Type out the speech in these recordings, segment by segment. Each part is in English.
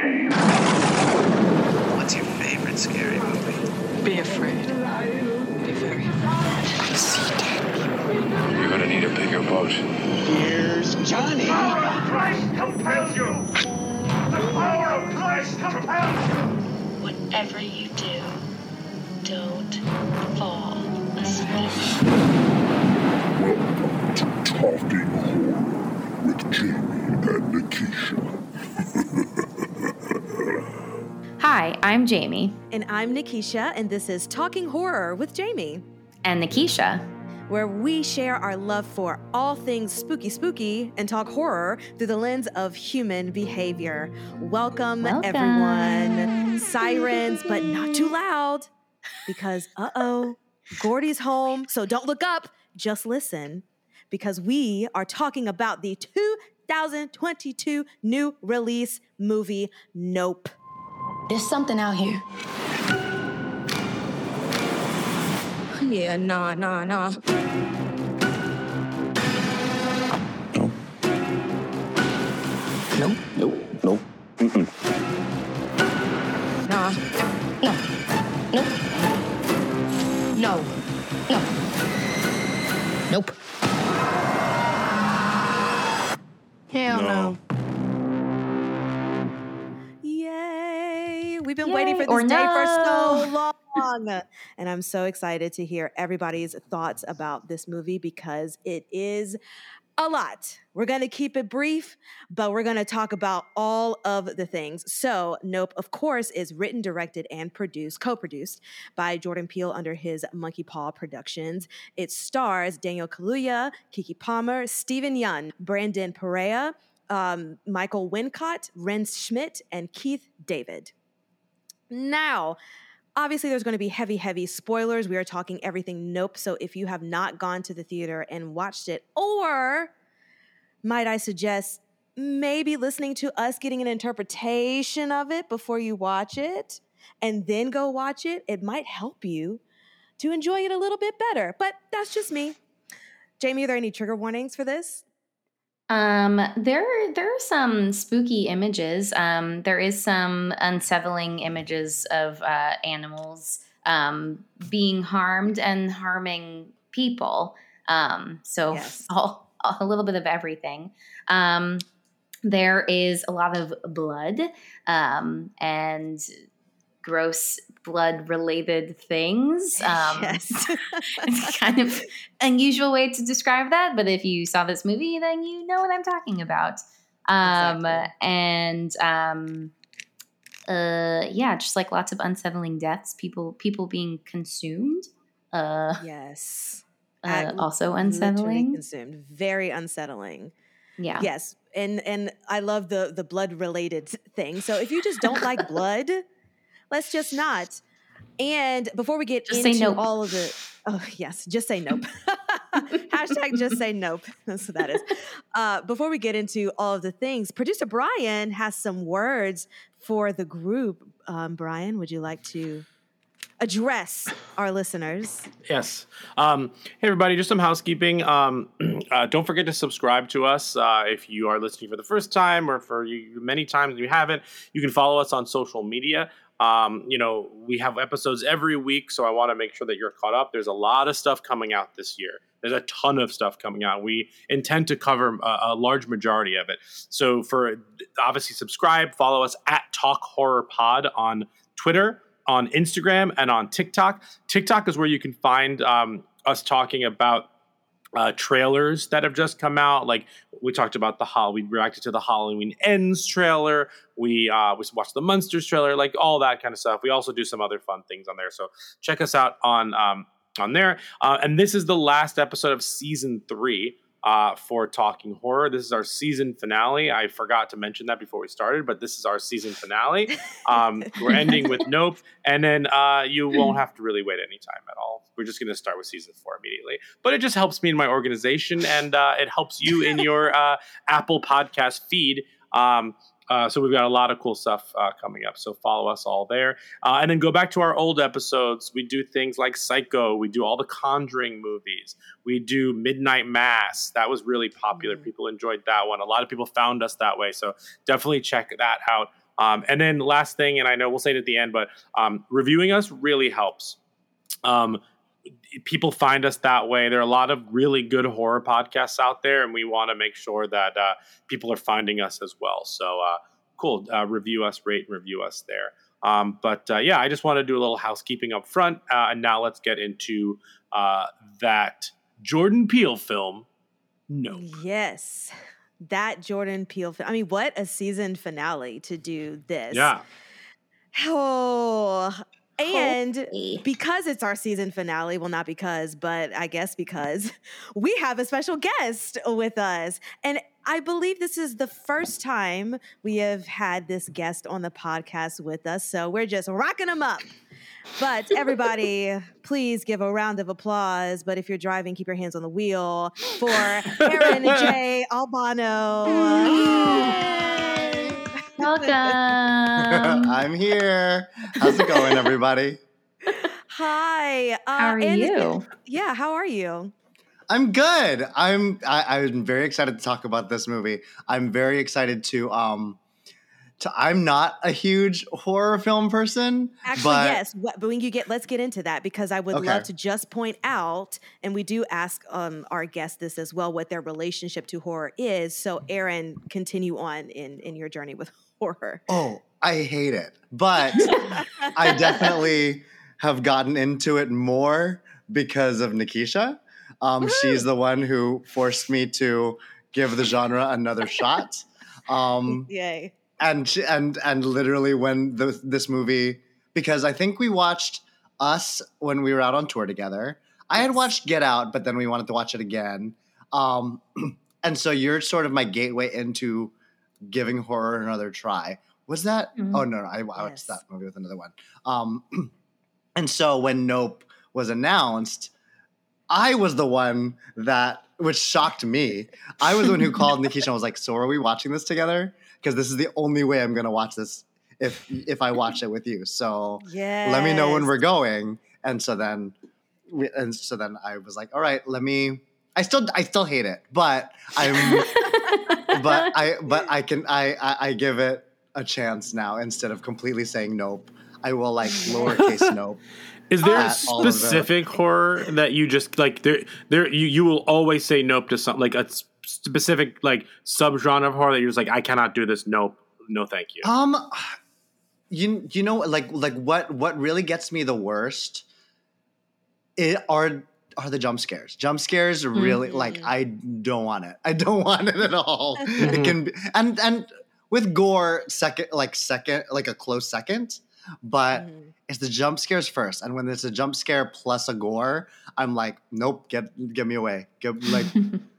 game. What's your favorite scary movie? Be afraid. Be very afraid. See dead people. You're gonna need a bigger boat. Here's Johnny. The power of Christ compels you! The power of Christ compels you! Whatever you do, don't fall asleep. Welcome to Talking Horror with Jamie and Nikisha. Hi, I'm Jamie. And I'm Nikisha, and this is Talking Horror with Jamie, And Nikisha. where we share our love for all things spooky, spooky, and talk horror through the lens of human behavior. Welcome, Welcome. everyone. Sirens, but not too loud, because uh oh, Gordy's home. So don't look up, just listen, because we are talking about the 2022 new release movie, Nope. There's something out here. Yeah, nah, nah, nah. No, Nope. nope, nope. Mm-mm. Nah. No. Nope. No. No. Nope. Hell no. Yay! We've been Yay, waiting for or this day for so long. and I'm so excited to hear everybody's thoughts about this movie because it is a lot. We're going to keep it brief, but we're going to talk about all of the things. So, Nope, of course, is written, directed, and produced, co produced by Jordan Peele under his Monkey Paw Productions. It stars Daniel Kaluuya, Keke Palmer, Steven Yeun, Brandon Perea, um, Michael Wincott, Wrenn Schmidt, and Keith David. Now, obviously, there's going to be heavy, heavy spoilers. We are talking everything Nope. So if you have not gone to the theater and watched it, or might I suggest maybe listening to us getting an interpretation of it before you watch it and then go watch it, it might help you to enjoy it a little bit better. But that's just me. Jamie, are there any trigger warnings for this? Um, there, there are some spooky images. Um, there is some unsettling images of uh, animals um, being harmed and harming people. Um, so Yes. all, a little bit of everything. Um, there is a lot of blood um, and gross blood related things. Um, yes. it's kind of unusual way to describe that, but if you saw this movie, then you know what I'm talking about. Um, Exactly. and um, uh, yeah, just like lots of unsettling deaths, people people being consumed. Uh, yes. uh, also unsettling. consumed. Very unsettling. Yeah. Yes, and and I love the the blood related thing. So if you just don't like blood, let's just not. And before we get Just say into nope. all of the oh yes, just say nope. Hashtag just say nope. That's what that is. Uh, before we get into all of the things, producer Brian has some words for the group. Um, Brian, would you like to address our listeners? Yes. Um, hey, everybody, just some housekeeping. Um, uh, don't forget to subscribe to us uh, if you are listening for the first time or for you, many times you haven't. You can follow us on social media. Um, you know, we have episodes every week, so I want to make sure that you're caught up. There's a lot of stuff coming out this year. There's a ton of stuff coming out. We intend to cover a, a large majority of it. So, for obviously, subscribe, follow us at Talk Horror Pod on Twitter, on Instagram, and on TikTok. TikTok is where you can find um, us talking about uh, trailers that have just come out. Like we talked about the Hall, we reacted to the Halloween Ends trailer. We uh, we watched the Monsters trailer, like all that kind of stuff. We also do some other fun things on there. So check us out on um, on there. Uh, and this is the last episode of season three uh, for Talking Horror. This is our season finale. I forgot to mention that before we started, but this is our season finale. Um, we're ending with Nope, and then uh, you won't have to really wait any time at all. We're just going to start with season four immediately. But it just helps me in my organization, and uh, it helps you in your uh, Apple Podcast feed. Um, uh, so we've got a lot of cool stuff uh, coming up. So follow us all there, uh, and then go back to our old episodes. We do things like Psycho. We do all the Conjuring movies. We do Midnight Mass. That was really popular. People enjoyed that one. A lot of people found us that way. So definitely check that out. Um, and then last thing, and I know we'll say it at the end, but um, reviewing us really helps. Um, people find us that way. There are a lot of really good horror podcasts out there, and we want to make sure that uh, people are finding us as well. So uh, cool, uh, review us, rate and review us there. Um, but uh, yeah, I just want to do a little housekeeping up front, uh, and now let's get into uh, that Jordan Peele film. No, Yes. That Jordan Peele film. I mean, what a season finale to do this. yeah, Oh, and Holy. because it's our season finale, well, not because, but I guess because we have a special guest with us. And I believe this is the first time we have had this guest on the podcast with us. So we're just rocking them up. But everybody, please give a round of applause. But if you're driving, keep your hands on the wheel for Aaron J. Albano. Yay! Welcome. I'm here. How's it going, everybody? Hi. Uh, How are and- you? Yeah, how are you? I'm good. I'm I, I'm very excited to talk about this movie. I'm very excited to um to I'm not a huge horror film person. Actually, but yes. What, but when you get, let's get into that because I would Okay. love to just point out, and we do ask um, our guests this as well, what their relationship to horror is. So, Aaron, continue on in in your journey with horror. Oh, I hate it. But I definitely have gotten into it more because of Nikisha. Um, she's the one who forced me to give the genre another shot. Um, Yay! and she- and and literally when the, this movie because I think we watched us when we were out on tour together. I had watched Get Out, but then we wanted to watch it again. Um, and so you're sort of my gateway into giving horror another try. Was that? Mhm. Oh no, no I, I Yes. watched that movie with another one. Um, and so when Nope was announced, I was the one that, which shocked me. I was the one who called Nikisha and was like, "So are we watching this together? Because this is the only way I'm going to watch this if if I watch it with you. So Yeah. let me know when we're going." And so then, we, and so then I was like, "All right, let me." I still I still hate it, but I'm but I but I can I, I I give it a chance now instead of completely saying nope. I will like lowercase nope. is there a At all specific horror that you just like? There, there, you you will always say nope to something like a specific like subgenre of horror that you're just like, I cannot do this. Nope, no, thank you. Um, you you know like like what what really gets me the worst it are are the jump scares. Jump scares really like Mhm. I don't want it. I don't want it at all. it can be and and with gore second like second like a close second, but Mhm. it's the jump scares first. And when there's a jump scare plus a gore, I'm like, nope, get get me away. Give like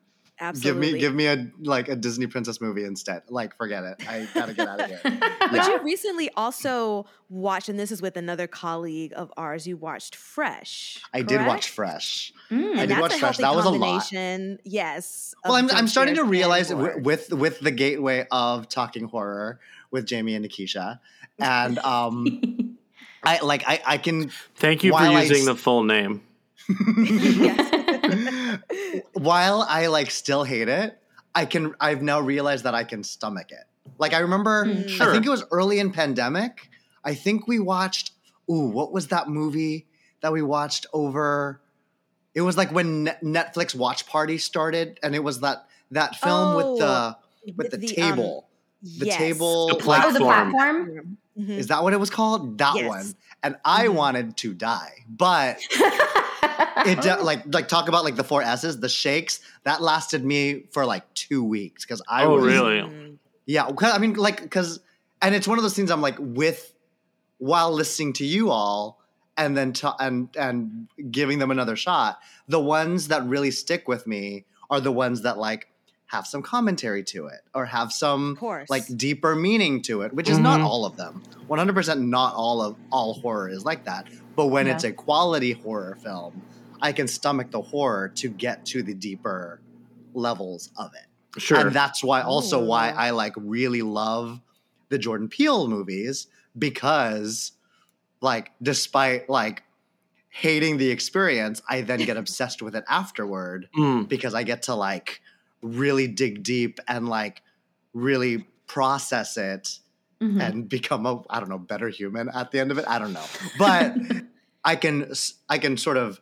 Absolutely. give me give me a like a Disney princess movie instead. Like forget it. I gotta get out of here. But you recently also watched, and this is with another colleague of ours. You watched Fresh. I did watch? Fresh. Mm. I did watch Fresh. That was a lot. Yes. Well, I'm, I'm starting to realize gore. with with the gateway of talking horror with Jamie and Nikisha, and um, I like I I can Thank you for While I using the full name. while I like still hate it, I can I've now realized that I can stomach it. Like I remember, Mm. I think it was early in pandemic. I think we watched. Ooh, what was that movie that we watched over? It was like when Netflix Watch Party started, and it was that that film with the with the, um, table. the yes. table. The Oh, the Platform. platform. Is that what it was called? That Yes. one. And I Mhm. wanted to die, but it de- like like talk about like the four S's, the shakes that lasted me for like two weeks because I Oh, was really? yeah. yeah. 'cause- I mean, like because and it's one of those things I'm like with while listening to you all and then to, and and giving them another shot. The ones that really stick with me are the ones that like have some commentary to it or have some like deeper meaning to it, which is not Mhm. all of them. 100% not all of all horror is like that. But when Yeah. it's a quality horror film, I can stomach the horror to get to the deeper levels of it. Sure. And that's why also why I like really love the Jordan Peele movies because like despite like hating the experience, I then get obsessed with it afterward Mm. because I get to like really dig deep and like really process it Mhm. and become a I don't know better human at the end of it. I don't know, but I can I can sort of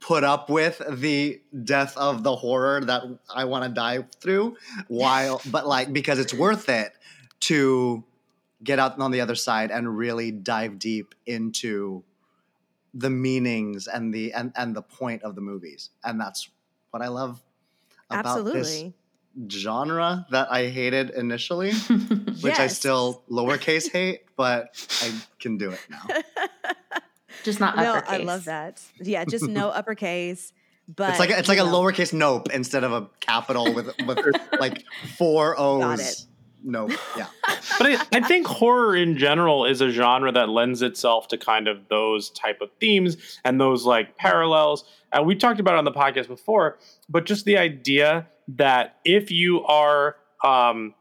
put up with the death of the horror that I want to die through while but like because it's worth it to get out on the other side and really dive deep into the meanings and the and, and the point of the movies. And that's what I love about this genre that I hated initially, which I still lowercase hate, but I can do it now. Just not no, uppercase. I love that. Yeah, just no uppercase. But it's like a, it's like you a lowercase nope instead of a capital with with like four Got it. O's. Nope. Yeah. but I, I think horror in general is a genre that lends itself to kind of those type of themes and those like parallels. And we talked about it on the podcast before, but just the idea that if you are um,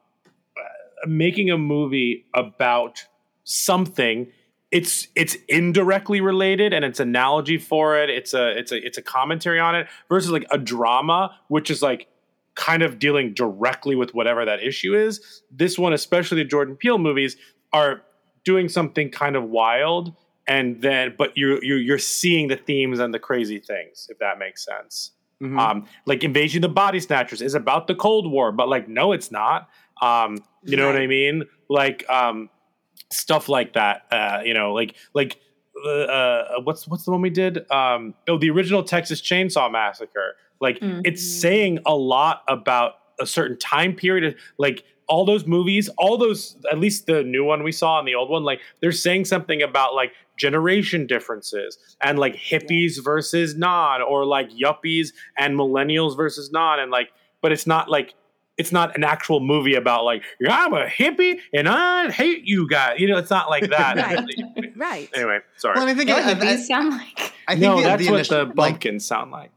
uh, making a movie about something, it's it's indirectly related and it's analogy for it. It's a it's a it's a commentary on it versus like a drama, which is like kind of dealing directly with whatever that issue is. This one, especially the Jordan Peele movies, are doing something kind of wild, and then but you're you're, you're seeing the themes and the crazy things, if that makes sense. Mhm. Um, like Invasion of the Body Snatchers is about the Cold War, but like no, it's not. Um, you know what I mean? Like um, stuff like that. Uh, you know, like like uh, uh, what's what's the one we did? Um, oh, the original Texas Chainsaw Massacre. Like it's Mhm. saying a lot about a certain time period. Like all those movies, all those, at least the new one we saw and the old one, like they're saying something about like generation differences and like hippies versus non, or like yuppies and millennials versus non, and like, but it's not like it's not an actual movie about like I'm a hippie and I hate you guys. You know, it's not like that. Right. Right. Anyway, sorry. Well, and I think You know I, what I, hippies sound like? I think no, the, that's the what initial, the like, bumpkins sound like.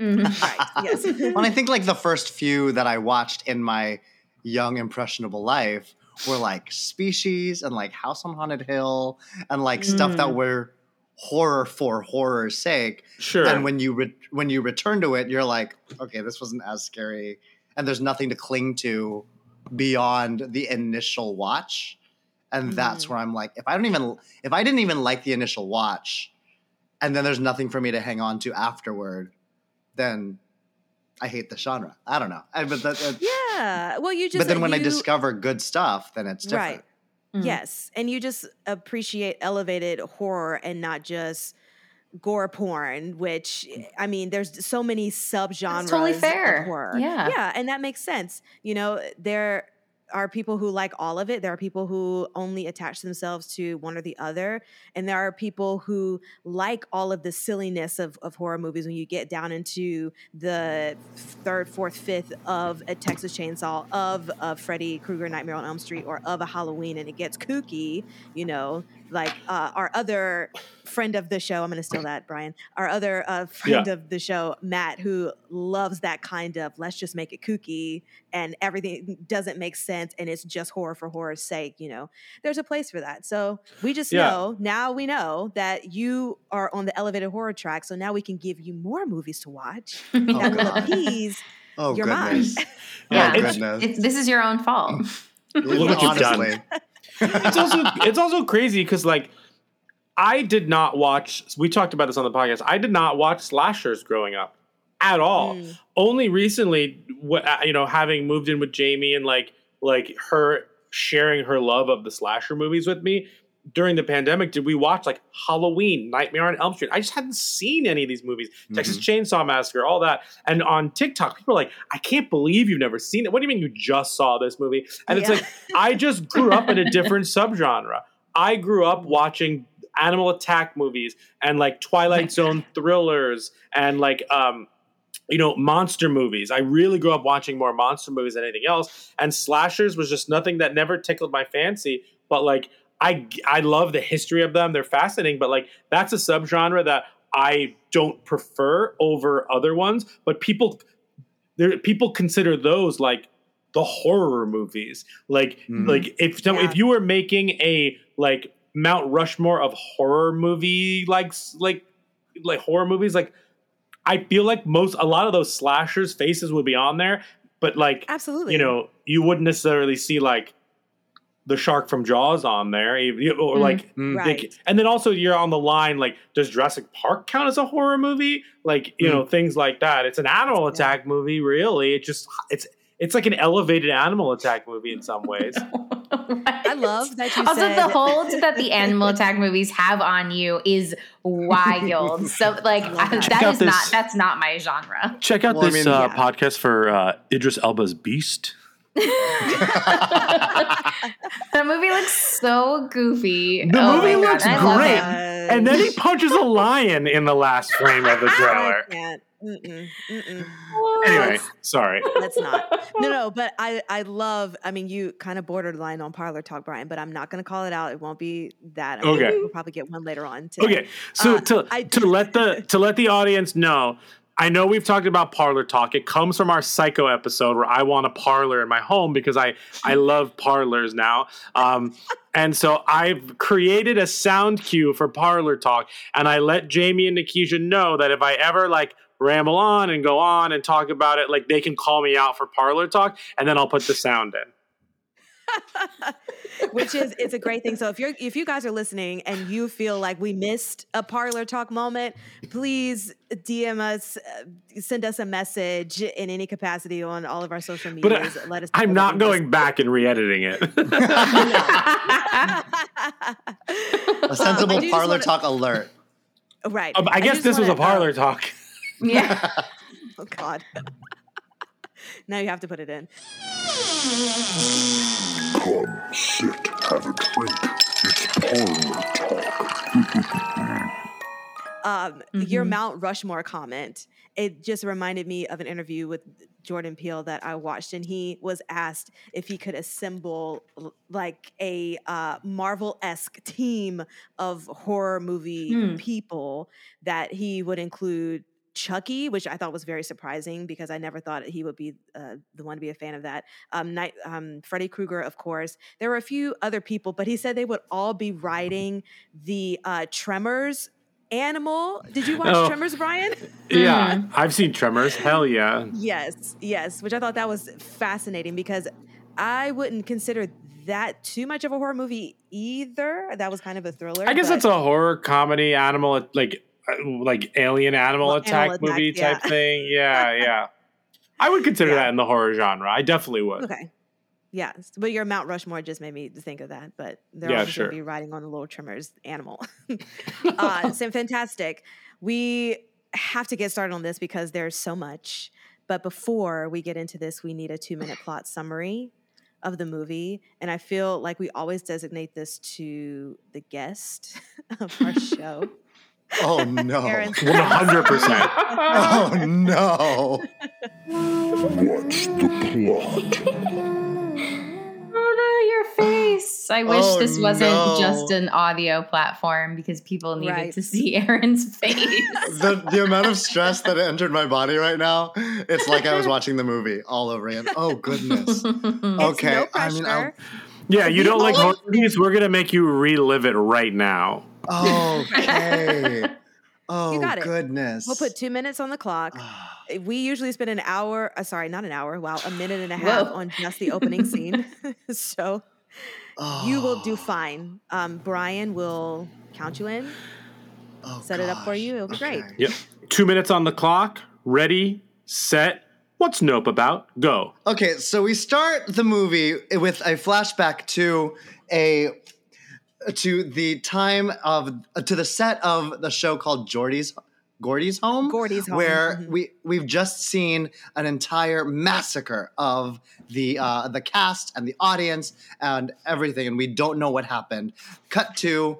Mhm. Right. Yes. well, I think like the first few that I watched in my young impressionable life were like Species and like House on Haunted Hill and like stuff that Mm. were horror for horror's sake. Sure. And when you re- when you return to it, you're like, okay, this wasn't as scary, and there's nothing to cling to beyond the initial watch. And that's Mhm. where I'm like, if I don't even if I didn't even like the initial watch, and then there's nothing for me to hang on to afterward, then I hate the genre. I don't know. I, but that, that- Yeah. Well, you just. but then when I discover good stuff, then it's different. Right. Mhm. Yes, and you just appreciate elevated horror and not just gore porn. Which I mean, there's so many subgenres. totally of fair. horror. Yeah. yeah, and that makes sense. You know, there are people who like all of it. There are people who only attach themselves to one or the other, and there are people who like all of the silliness of, of horror movies. When you get down into the third, fourth, fifth of a Texas Chainsaw, of a Freddy Krueger Nightmare on Elm Street, or of a Halloween, and it gets kooky, you know, like uh, our other friend of the show. I'm going to steal that, Brian. Our other uh, friend Yeah. of the show, Matt, who loves that kind of let's just make it kooky and everything doesn't make sense and it's just horror for horror's sake. You know, there's a place for that. So we just Yeah. know now we know that you are on the elevated horror track. So now we can give you more movies to watch Oh, that will God. appease Oh your goodness. mind. Yeah, oh it's, goodness. it's, this is your own fault. Look what you've done. It's also it's also crazy because like I did not watch. We talked about this on the podcast. I did not watch slashers growing up at all. Mm. Only recently, uh, you know, having moved in with Jamie and like like her sharing her love of the slasher movies with me during the pandemic, did we watch like Halloween, Nightmare on Elm Street? I just hadn't seen any of these movies. Texas Chainsaw Massacre, all that. And on TikTok, people are like, I can't believe you've never seen it. What do you mean you just saw this movie? And it's like, I just grew up in a different subgenre. I grew up watching animal attack movies and like Twilight Zone thrillers and like um you know monster movies. I really grew up watching more monster movies than anything else and slashers was just nothing that never tickled my fancy, but like I I love the history of them. They're fascinating, but like that's a subgenre that I don't prefer over other ones, but people there people consider those like the horror movies. Like Mhm. like if Yeah. if you were making a like Mount Rushmore of horror movie like like like horror movies like I feel like most a lot of those slashers faces would be on there, but like Absolutely. you know, you wouldn't necessarily see like the shark from Jaws on there, you- or Mm. like, Mm. they- and then also you're on the line like, does Jurassic Park count as a horror movie? Like, you know, things like that. It's an animal attack movie, really. It just it's it's like an elevated animal attack movie in some ways. I love that you also said the hold that the animal attack movies have on you is wild. So like love that. I- Check that out is this- not that's not my genre. Check out Well, I this mean- uh, Yeah. podcast for uh, Idris Elba's Beast. The movie looks so goofy. The Oh movie my God, looks great. And then he punches a lion in the last frame of the I trailer. can't. Mm-mm, mm-mm. Anyway, sorry. Let's not. No, no, but I, I love. I mean, you kind of borderline on parlor talk, Brian, but I'm not going to call it out. It won't be that. I mean, Okay. we'll probably get one later on. Today. Okay, so Uh, to I- to let the to let the audience know, I know we've talked about parlor talk. It comes from our psycho episode where I want a parlor in my home because I I love parlors now. Um, and so I've created a sound cue for parlor talk, and I let Jamie and Nikisha know that if I ever like ramble on and go on and talk about it, like they can call me out for parlor talk, and then I'll put the sound in. which is it's a great thing. So if you're if you guys are listening and you feel like we missed a parlor talk moment, please DM us, uh, send us a message in any capacity on all of our social But medias. uh, Let us. I'm not we going back and re-editing it. A Um, sensible I do just parlor wanna- talk alert. right. Um, I guess just this was a wanna, uh, parlor talk. Yeah. Oh God. Now you have to put it in. Come, sit, have a drink. It's parlor talk. Um, Your Mhm. Mount Rushmore comment. It just reminded me of an interview with Jordan Peele that I watched, and he was asked if he could assemble like a uh, Marvel esque team of horror movie Hmm. people that he would include Chucky, which I thought was very surprising because I never thought he would be uh, the one to be a fan of that. Um, Night, um, Freddy Krueger, of course. There were a few other people, but he said they would all be riding the uh, Tremors animal. Did you watch Oh. Tremors, Brian? Yeah, Mm. I've seen Tremors. Hell yeah. yes, yes. Which I thought that was fascinating because I wouldn't consider that too much of a horror movie either. That was kind of a thriller. I guess but- it's a horror comedy animal like like alien animal Well, attack animal movie attack, type yeah. thing. Yeah, yeah. I would consider Yeah. that in the horror genre. I definitely would. Okay. Yeah, but your Mount Rushmore just made me think of that. But they're Yeah, sure. going to be riding on the little Tremors animal. uh, so fantastic. We have to get started on this because there's so much. But before we get into this, we need a two minute plot summary of the movie. And I feel like we always designate this to the guest of our show. Oh no. 100%. Oh no. What's the plot? Oh no, your face. I oh, wish Oh, this wasn't no. just an audio platform because people needed Right. to see Aaron's face. The, the amount of stress that entered my body right now, it's like I was watching the movie all over again. Oh goodness. Okay. no I mean, I'll- Yeah, you don't like Oh. horror movies? We're gonna make you relive it right now. Okay. Oh got it. goodness. We'll put two minutes on the clock. Ah. we usually spend an hour uh, sorry not an hour wow a minute and a half Whoa. on just the opening scene so you will do Oh. fine um, brian will count you in Oh, set it up for you. It'll be great. Yep. Two minutes on the clock. Ready, set. What's Nope about? Go. Okay, so we start the movie with a flashback to a to the time of to the set of the show called Jordy's Gordy's Home. Gordy's Home, where mhm. we we've just seen an entire massacre of the uh, the cast and the audience and everything, and we don't know what happened. Cut to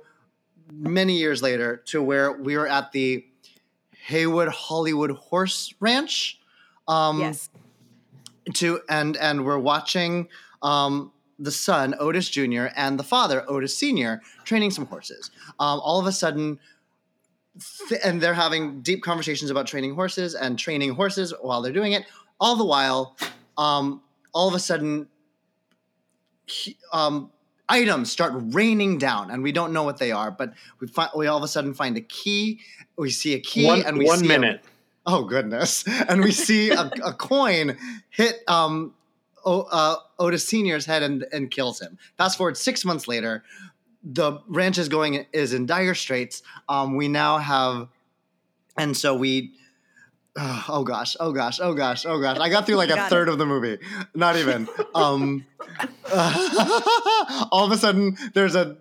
many years later to where we were at the Haywood Hollywood Horse Ranch. Um, yes to and and we're watching um the son Otis Jr. and the father Otis Sr. training some horses. Um, all of a sudden, th- and they're having deep conversations about training horses and training horses while they're doing it. All the while, um, all of a sudden, he- um, items start raining down, and we don't know what they are. But we find we all of a sudden find a key. We see a key, one and we one see a- minute. Oh goodness! And we see a, a coin hit um o- uh, Otis Senior's head and, and kills him. Fast forward six months later, the ranch is going is in dire straits. Um, we now have, and so we. Uh, oh gosh! Oh gosh! Oh gosh! Oh gosh! I got through like a third it. of the movie. Not even. Um, all of a sudden, there's a.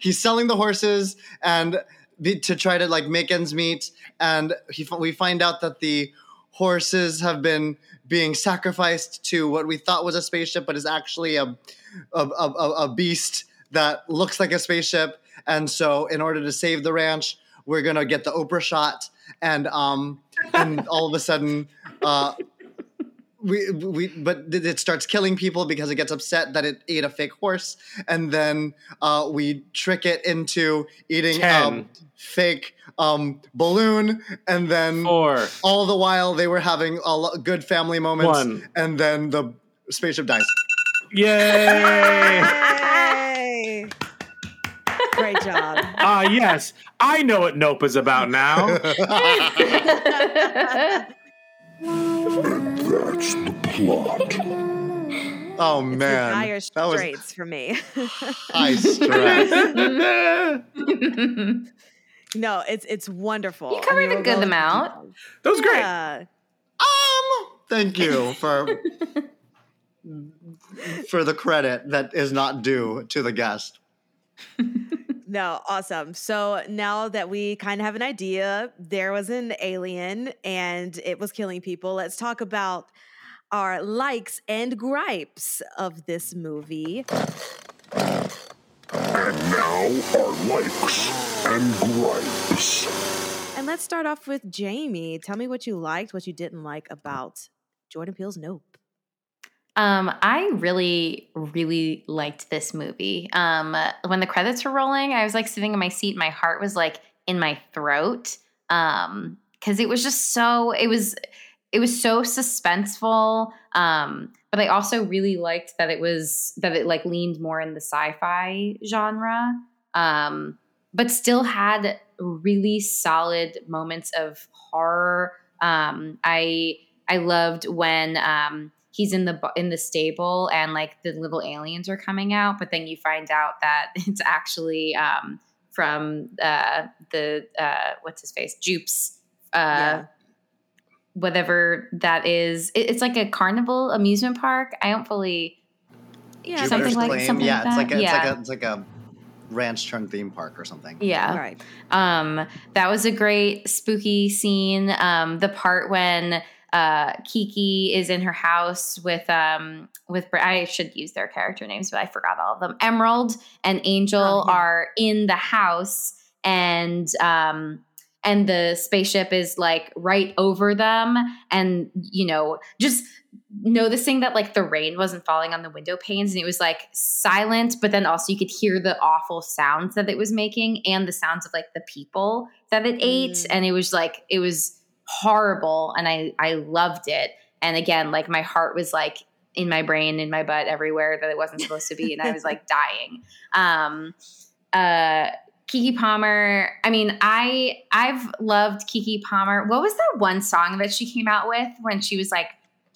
he's selling the horses and be, to try to like make ends meet, and he, we find out that the horses have been being sacrificed to what we thought was a spaceship, but is actually a a, a, a beast that looks like a spaceship. And so, in order to save the ranch, we're gonna get the Oprah shot, and um, and all of a sudden, uh, we we but it starts killing people because it gets upset that it ate a fake horse, and then uh, we trick it into eating Ten. um, fake um, balloon, and then Four. all the while they were having a lo- good family moments, One. and then the spaceship dies. Yay! Yay! Great job. Ah, yes. I know what Nope is about now. That's the plot. Oh It's man, dire that was straits for me. high stress. no, it's it's wonderful. You covered a we'll good go- amount. That was great. Um, thank you for for the credit that is not due to the guest. No, awesome. So now that we kind of have an idea, there was an alien and it was killing people. Let's talk about our likes and gripes of this movie. And now our likes and gripes. And let's start off with Jamie. Tell me what you liked, what you didn't like about Jordan Peele's Nope. Um, I really, really liked this movie. Um, when the credits were rolling, I was like sitting in my seat. My heart was like in my throat. Um, because it was just so it was it was so suspenseful. Um, but I also really liked that it was that it like leaned more in the sci-fi genre. Um, but still had really solid moments of horror. Um, I I loved when um he's in the in the stable and like the little aliens are coming out, but then you find out that it's actually um from uh the uh what's his face Jupes uh Yeah. whatever that is. It, it's like a carnival amusement park. I don't fully Yeah, Something Jupiter's like- something yeah, like it's that. like a, it's like a it's like a ranch turned theme park or something. yeah. Right. Um, that was a great spooky scene. Um, the part when uh, Keke is in her house with um, with Br- I should use their character names, but I forgot all of them. Emerald and Angel Oh, yeah. are in the house, and um, and the spaceship is like right over them, and you know just noticing that like the rain wasn't falling on the window panes and it was like silent but then also you could hear the awful sounds that it was making and the sounds of like the people that it ate Mm. and it was like it was horrible and i i loved it and again like my heart was like in my brain in my butt everywhere that it wasn't supposed to be and i was like dying um uh Keke Palmer. I mean, I I've loved Keke Palmer. What was that one song that she came out with when she was like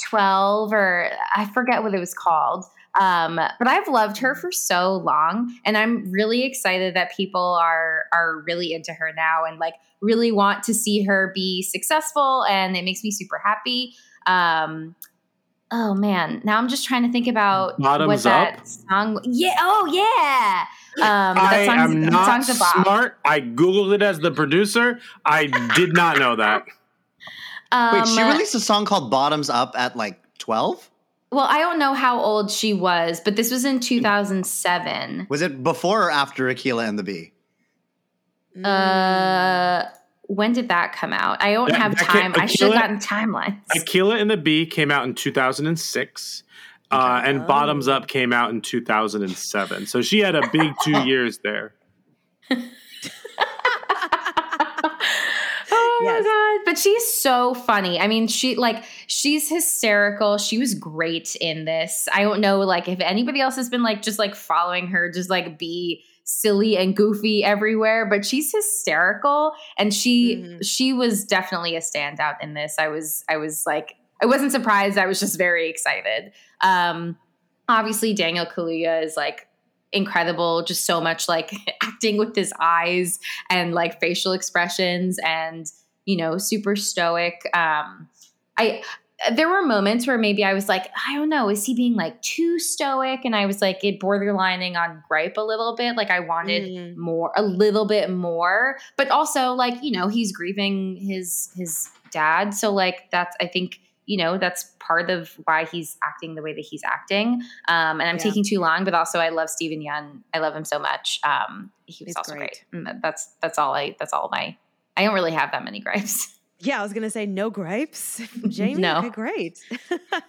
12 or I forget what it was called. Um, but I've loved her for so long and I'm really excited that people are are really into her now and like really want to see her be successful and it makes me super happy. Um Oh man, now I'm just trying to think about Bottoms what that Up? song. Yeah, oh yeah. Um, that I song's- am that not song's a bop. smart. I googled it as the producer. I did not know that. Um, Wait, she released a song called Bottoms Up at like 12? Well, I don't know how old she was, but this was in 2007. Was it before or after Akeelah and the Bee? Uh, when did that come out? I don't That- have that came- time. I should have gotten timelines. Akeelah and the Bee came out in 2006. Uh, and Oh. Bottoms Up came out in 2007. So she had a big two years there. oh Yes. my god! But she's so funny. I mean, she like she's hysterical. She was great in this. I don't know, like if anybody else has been like just like following her, just like be silly and goofy everywhere. But she's hysterical, and she Mhm. she was definitely a standout in this. I was I was like I wasn't surprised. I was just very excited. Um, obviously, Daniel Kaluuya is like incredible. Just so much like acting with his eyes and like facial expressions, and you know, super stoic. Um, I there were moments where maybe I was like, I don't know, is he being like too stoic? And I was like, it borderlining on gripe a little bit. Like I wanted Mm. more, a little bit more, but also like you know he's grieving his his dad, so like that's I think you know that's part of why he's acting the way that he's acting. Um, and I'm Yeah. taking too long, but also I love Steven Yeun. I love him so much. Um, he was He's also great. great. And that's that's all I that's all my. I don't really have that many gripes. Yeah, I was gonna say no gripes. Jamie, No. okay, great.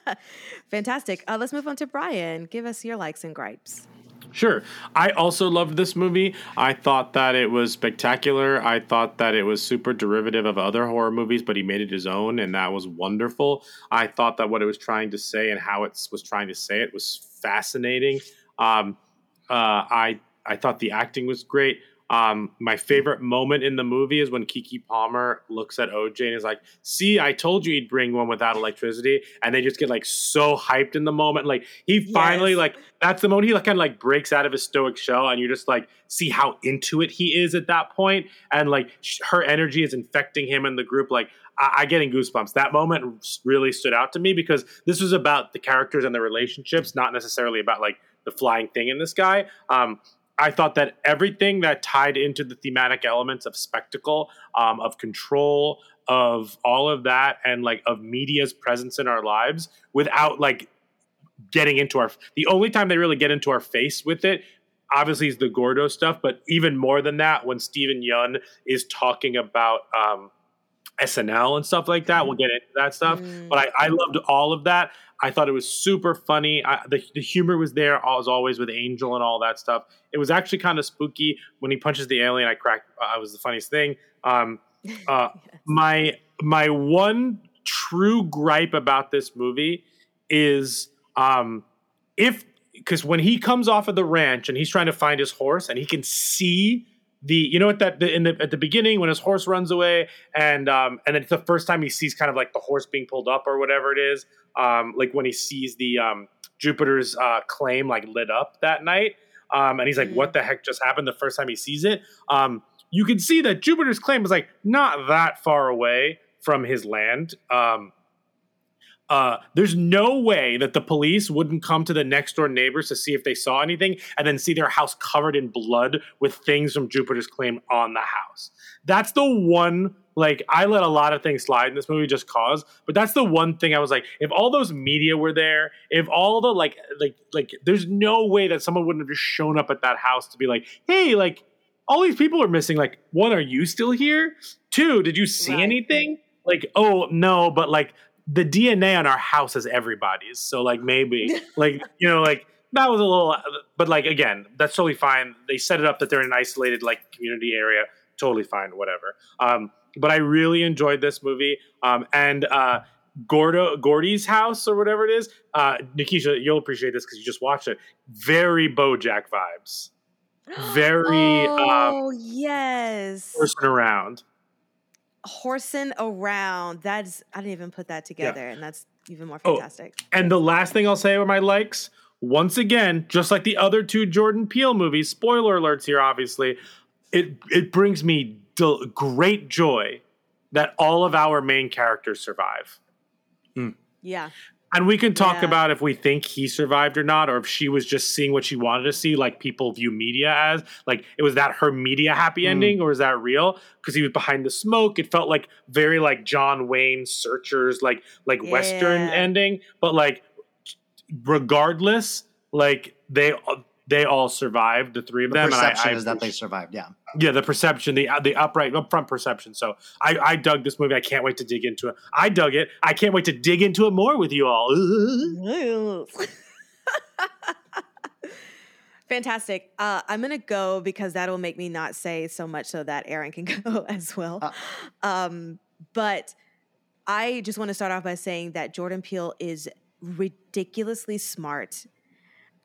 Fantastic. Uh, let's move on to Brian. Give us your likes and gripes. Sure. I also loved this movie. I thought that it was spectacular. I thought that it was super derivative of other horror movies, but he made it his own, and that was wonderful. I thought that what it was trying to say and how it was trying to say it was fascinating. Um, uh, I I thought the acting was great. Um, my favorite moment in the movie is when Keke Palmer looks at OJ and is like, "See, I told you he'd bring one without electricity," and they just get like so hyped in the moment. Like he finally Yes. like that's the moment he like kind of like breaks out of his stoic shell, and you just like see how into it he is at that point, and like sh- her energy is infecting him and the group. Like I, I getting goosebumps. That moment really stood out to me because this was about the characters and the relationships, not necessarily about like the flying thing in the sky. Um, I thought that everything that tied into the thematic elements of spectacle, um, of control, of all of that, and like of media's presence in our lives without like getting into our. The only time they really get into our face with it, obviously, is the Gordo stuff. But even more than that, when Steven Yeun is talking about um, SNL and stuff like that, we'll get into that stuff. Mm. But I, I loved all of that. I thought it was super funny. I, the, the humor was there as always with Angel and all that stuff. It was actually kind of spooky when he punches the alien. I cracked. Uh, it was the funniest thing. Um, uh, my my one true gripe about this movie is um, if because when he comes off of the ranch and he's trying to find his horse and he can see the you know at that the, in the at the beginning when his horse runs away and um and then it's the first time he sees kind of like the horse being pulled up or whatever it is um like when he sees the um Jupiter's uh claim like lit up that night um and he's like what the heck just happened the first time he sees it? Um you can see that Jupiter's claim is like not that far away from his land um uh, there's no way that the police wouldn't come to the next door neighbors to see if they saw anything and then see their house covered in blood with things from Jupiter's claim on the house. That's the one, like, I let a lot of things slide in this movie just cause, but that's the one thing I was like, if all those media were there, if all the, like, like, like, there's no way that someone wouldn't have just shown up at that house to be like, hey, like, all these people are missing. Like, one, are you still here? Two, did you see Right. anything? Like, oh, no, but like, the DNA on our house is everybody's. So like maybe like you know like that was a little but like again, that's totally fine. They set it up that they're in an isolated like community area. Totally fine, whatever. Um but I really enjoyed this movie. Um and uh Gordo Gordy's house or whatever it is. Uh Nikisha, you'll appreciate this because you just watched it. Very Bojack vibes. Very um oh yes, person around. Horsing around. That's I didn't even put that together, and that's even more Oh. fantastic. And the last thing I'll say with my likes, once again, just like the other two Jordan Peele movies, spoiler alerts here, obviously, it it brings me del- great joy that all of our main characters survive. Hmm. Yeah, And we can talk Yeah. about if we think he survived or not, or if she was just seeing what she wanted to see, like people view media as. Like, it was that her media happy Mm. ending, or is that real? Because he was behind the smoke. It felt like very like John Wayne Searchers, like like Western ending. But like, regardless, like they they all survived, the three of The them. perception and I, I is that they survived. Yeah. yeah, the perception, the the upright upfront perception. So I, I dug this movie. I can't wait to dig into it. I dug it. I can't wait to dig into it more with you all. Fantastic. Uh, I'm gonna go because that'll make me not say so much, so that Aaron can go as well. Uh. um, but I just want to start off by saying that Jordan Peele is ridiculously smart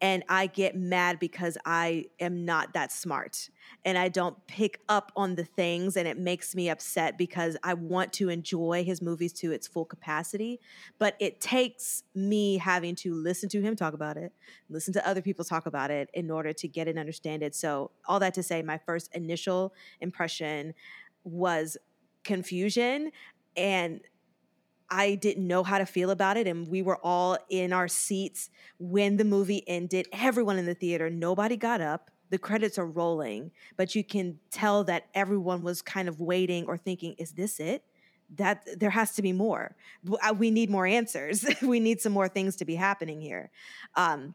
and I get mad because I am not that smart and I don't pick up on the things and it makes me upset because I want to enjoy his movies to its full capacity but it takes me having to listen to him talk about it listen to other people talk about it in order to get and understand it. So all that to say my first initial impression was confusion and I didn't know how to feel about it. And we were all in our seats when the movie ended. Everyone in the theater, nobody got up. The credits are rolling, but you can tell that everyone was kind of waiting or thinking, is this it? That there has to be more. uh, We need more answers. we need some more things to be happening here. Um,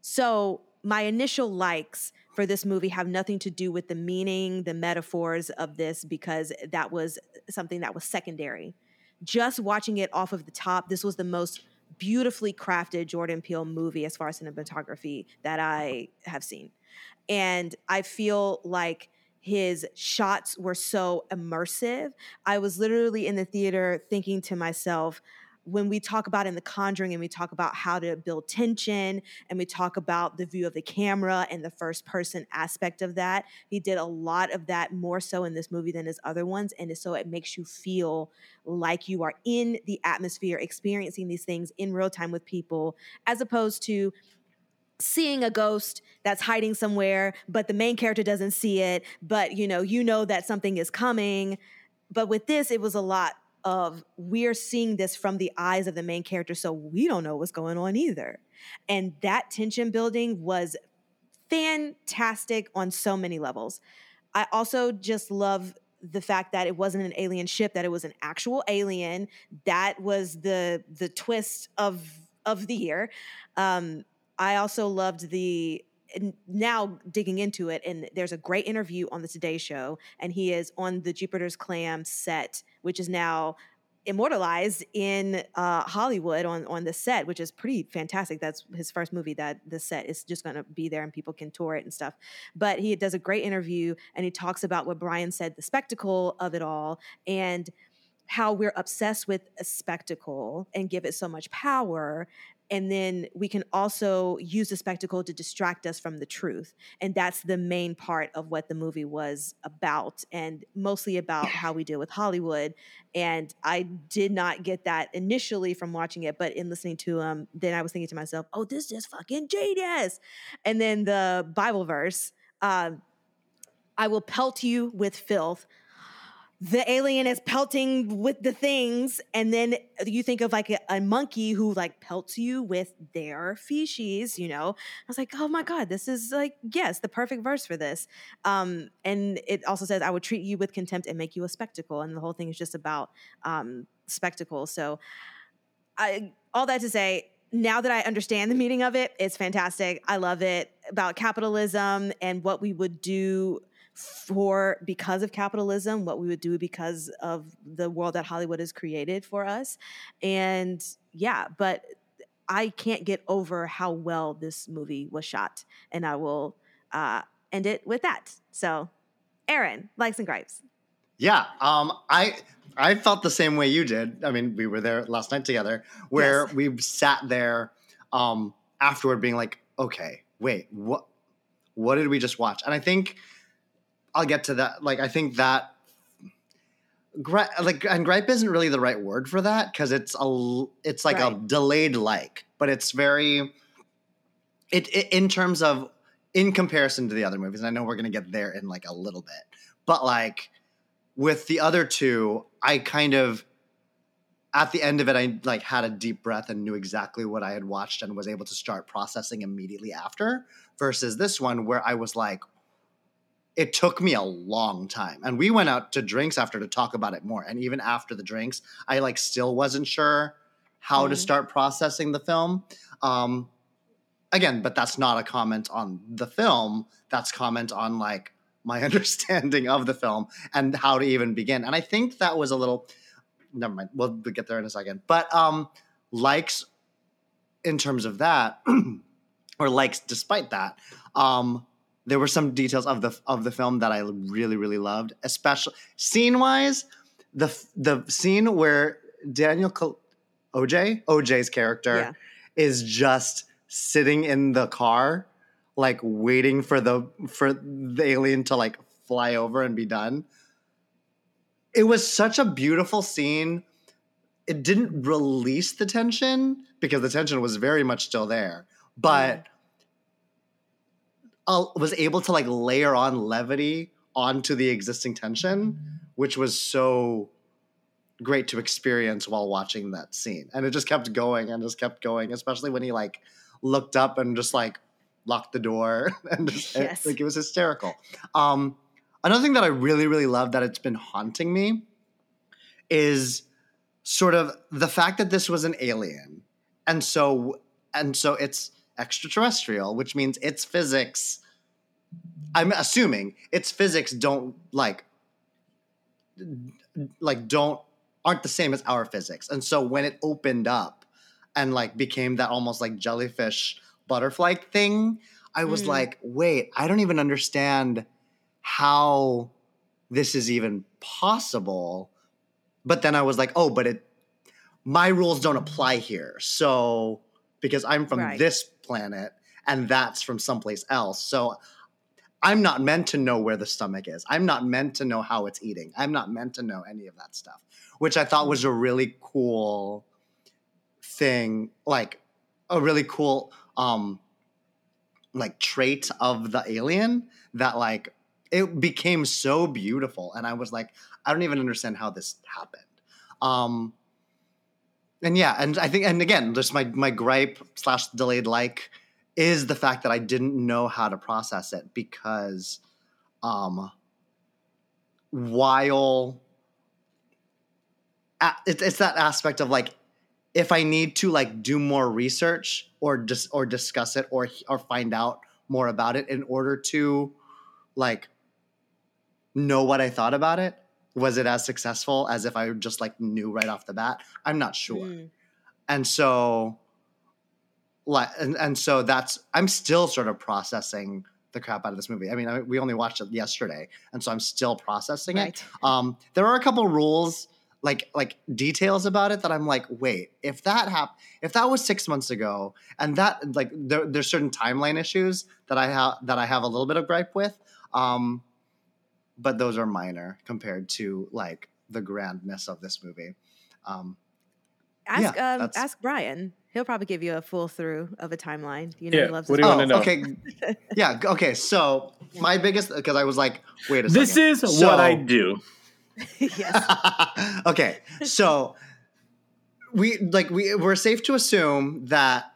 so, my initial likes for this movie have nothing to do with the meaning, the metaphors of this, because that was something that was secondary just watching it off of the top, this was the most beautifully crafted Jordan Peele movie as far as cinematography that I have seen. And I feel like his shots were so immersive. I was literally in the theater thinking to myself, when we talk about in the conjuring and we talk about how to build tension and we talk about the view of the camera and the first person aspect of that he did a lot of that more so in this movie than his other ones and so it makes you feel like you are in the atmosphere experiencing these things in real time with people as opposed to seeing a ghost that's hiding somewhere but the main character doesn't see it but you know you know that something is coming. But with this it was a lot of we're seeing this from the eyes of the main character, so we don't know what's going on either. And that tension building was fantastic on so many levels. I also just love the fact that it wasn't an alien ship, that it was an actual alien. That was the the twist of of the year. Um, I also loved the now digging into it, and there's a great interview on the Today Show, and he is on the Jupiter's Claim set, which is now immortalized in uh, Hollywood on on the set, which is pretty fantastic. That's his first movie that the set is just going to be there and people can tour it and stuff. But he does a great interview and he talks about what Brian said, the spectacle of it all, and how we're obsessed with a spectacle and give it so much power and then we can also use the spectacle to distract us from the truth. And that's the main part of what the movie was about and mostly about how we deal with hollywood. And i did not get that initially from watching it but in listening to him um, then i was thinking to myself oh this is fucking genius. And then the bible verse uh, i will pelt you with filth the alien is pelting with the things and then you think of like a, a, monkey who like pelts you with their feces you know? I was like oh my god this is like yes the perfect verse for this. Um and it also says i would treat you with contempt and make you a spectacle and the whole thing is just about um spectacle so i all that to say now that I understand the meaning of it, it's fantastic. I love it about capitalism and what we would do for because of capitalism, what we would do because of the world that Hollywood has created for us. And yeah, but I can't get over how well this movie was shot. And I will uh, end it with that. So, Aaron, likes and gripes. Yeah, um, I I felt the same way you did. I mean, we were there last night together, where yes. we sat there um, afterward, being like, "Okay, wait, what? What did we just watch?" And I think I'll get to that. Like, I think that gri- like and gripe isn't really the right word for that because it's a it's like right. a delayed like, but it's very it, it in terms of in comparison to the other movies. And I know we're gonna get there in like a little bit, but like with the other two, I kind of at the end of it, I like had a deep breath and knew exactly what I had watched and was able to start processing immediately after. Versus this one, where I was like, it took me a long time. And we went out to drinks after to talk about it more. And even after the drinks i like still wasn't sure how mm. to start processing the film. Um again but that's not a comment on the film. That's comment on like my understanding of the film and how to even begin. And i think that was a little never mind we'll, we'll get there in a second. But um likes in terms of that or likes despite that um there were some details of the of the film that I really really loved, especially scene wise. The the scene where Daniel OJ OJ's character yeah. is just sitting in the car, like waiting for the for the alien to like fly over and be done. It was such a beautiful scene. It didn't release the tension because the tension was very much still there, but uh, was able to like layer on levity onto the existing tension, which was so great to experience while watching that scene. And it just kept going and just kept going, especially when he like looked up and just like locked the door and just Yes. it, like it was hysterical. Um another thing that I really really love that it's been haunting me is sort of the fact that this was an alien. And so and so it's extraterrestrial, which means its physics I'm assuming its physics don't like like don't aren't the same as our physics. And so when it opened up and like became that almost like jellyfish butterfly thing, I was Mm. like, wait, I don't even understand how this is even possible. But then I was like, oh, but it my rules don't apply here. So because I'm from Right. this planet and that's from someplace else. So I'm not meant to know where the stomach is. I'm not meant to know how it's eating. I'm not meant to know any of that stuff, which I thought was a really cool thing, like a really cool um like trait of the alien that like it became so beautiful and I was like I don't even understand how this happened. Um and yeah, and I think and again, just my my gripe slash delayed like is the fact that I didn't know how to process it because um while it's, it's that aspect of like if I need to like do more research or just or discuss it or or find out more about it in order to like know what I thought about it was it as successful as if I just like knew right off the bat I'm not sure Mm. and so like and, and so that's i'm still sort of processing the crap out of this movie i mean I, we only watched it yesterday and so i'm still processing Right. it um there are a couple rules like like details about it that i'm like wait if that happened if that was six months ago and that like there, there's certain timeline issues that i have that i have a little bit of gripe with um but those are minor compared to like the grandness of this movie um Ask Yeah, um, ask Brian. He'll probably give you a full through of a timeline. You know, Yeah, he loves what his do you wanna know? Oh, Okay. Yeah. Okay. So my biggest because I was like, wait a second, This second. is So- what I do. yes. okay. So we like we we're safe to assume that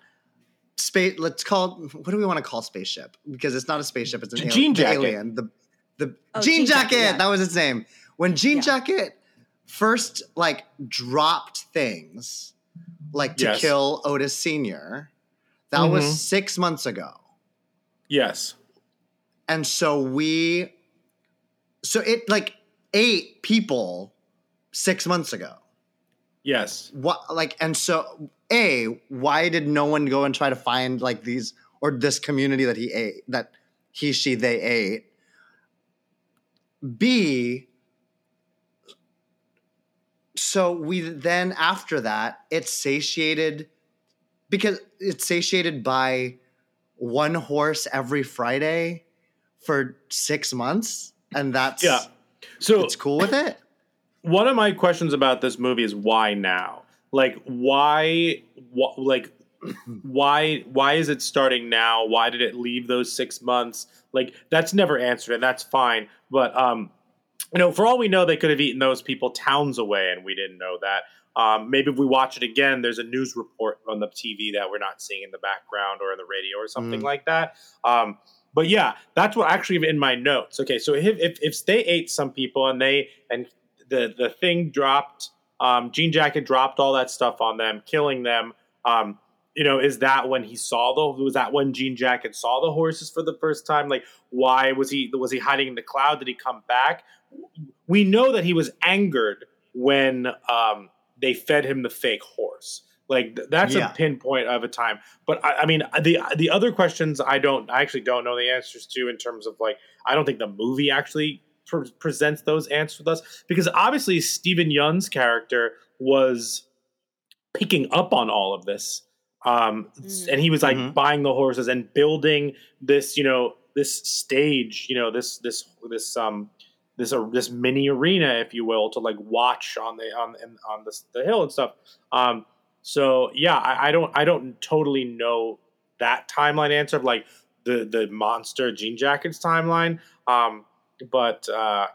space. Let's call what do we want to call spaceship because it's not a spaceship. It's an Jean alien, Jacket. alien. The the Oh, Jean Jean Jacket. Jacket, yeah. That was its name. When Jean Yeah. Jacket first like dropped things like to Yes. kill Otis Senior, that was Mhm. six months ago. Yes. and so we so it like ate people six months ago Yes. what like and so a why did no one go and try to find like these or this community that he ate that he she they ate b so we then after that it's satiated because it's satiated by one horse every friday for six months and that's Yeah. So it's cool with it one of my questions about this movie is why now? Like why wh- like why why is it starting now? Why did it leave those 6 months? Like that's never answered and that's fine, but um you know, for all we know they could have eaten those people towns away and we didn't know that. Um, maybe if we watch it again, there's a news report on the TV that we're not seeing in the background or in the radio or something Mm. like that. Um, but yeah, that's what actually in my notes. Okay, so if, if if they ate some people and they and the the thing dropped, um, Jean Jacket dropped all that stuff on them, killing them. Um, you know, is that when he saw the? Was that when Jean Jacket saw the horses for the first time? Like, why was he was he hiding in the cloud? Did he come back? We know that he was angered when um, they fed him the fake horse. Like th- that's Yeah. a pinpoint of a time. But I, I mean, the the other questions I don't, I actually don't know the answers to in terms of like, I don't think the movie actually pre- presents those answers with us because obviously Steven Yeun's character was picking up on all of this. Um, and he was like Mhm. buying the horses and building this, you know, this stage, you know, this this this um this uh, this mini arena, if you will, to like watch on the on on the, the hill and stuff. Um, so yeah, I, I don't I don't totally know that timeline answer of like the the monster jean jackets timeline. Um, but uh,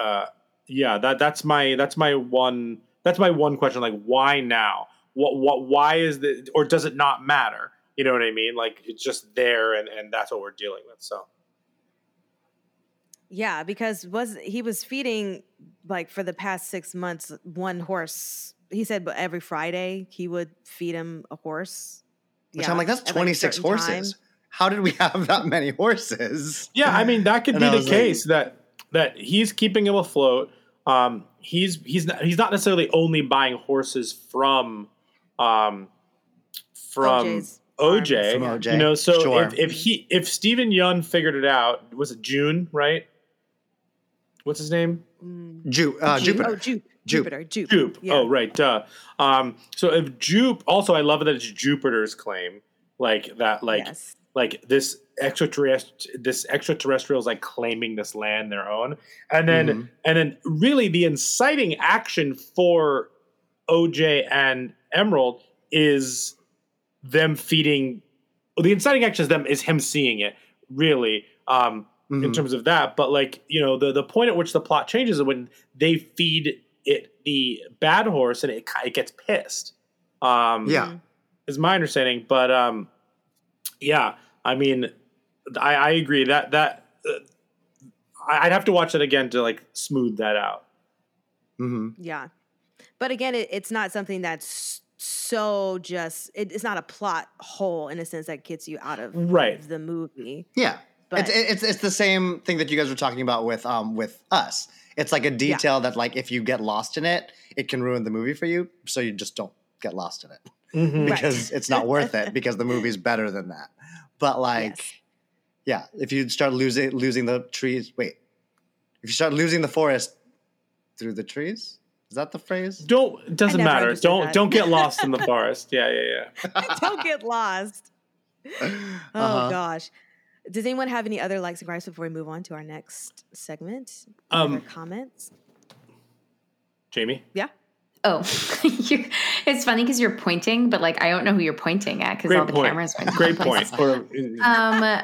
uh, yeah, that that's my that's my one that's my one question. Like, why now? What what why is the or does it not matter? You know what I mean? Like it's just there, and and that's what we're dealing with. So Yeah, because was he was feeding like for the past six months one horse. He said, but every Friday he would feed him a horse. Which Yeah, I'm like, that's at, a 26 certain time. horses. How did we have that many horses? yeah, I mean that could And be I the was like- case that that he's keeping him afloat. Um, he's he's not he's not necessarily only buying horses from um from OJ's OJ, From OJ, you know. So sure. if, if he if Steven Yeun figured it out, was it June? Right? What's his name? Mm. Ju- uh, Ju- Jupiter. Oh, Ju- Jupe. Jupiter. Jupe. Jupe. Yeah. Oh, right. Duh. Um, so if Jupe, also, I love that it's Jupiter's claim, like that, like yes. like this extraterrestrial, this extraterrestrial is like claiming this land their own, and then Mhm. and then really the inciting action for OJ and Emerald is them feeding. Well, the inciting action is them is him seeing it really. Um, in Mhm. terms of that. But like you know, the the point at which the plot changes is when they feed it the bad horse and it it gets pissed. Um, Yeah. is my understanding. But um, yeah, I mean, I, I agree that that uh, I- I'd have to watch it again to like smooth that out. Mhm. Yeah. But again, it, it's not something that's so just, it, it's not a plot hole in a sense that gets you out of Right. the movie. Yeah. But it's, it's it's the same thing that you guys were talking about with um with us. It's like a detail that like if you get lost in it, it can ruin the movie for you. So you just don't get lost in it Mhm. Right. because it's not worth it because the movie's better than that. But like, Yes. yeah, if you start losing losing the trees, wait, if you start losing the forest through the trees, is that the phrase? Don't it doesn't matter. Don't that. don't get lost in the forest. Yeah, yeah, yeah. don't get lost. Oh Uh-huh. gosh. Does anyone have any other likes and gripes before we move on to our next segment? Um, comments? Jamie. Yeah. Oh, it's funny because you're pointing, but like I don't know who you're pointing at because all the point. cameras are Great point. Or, um,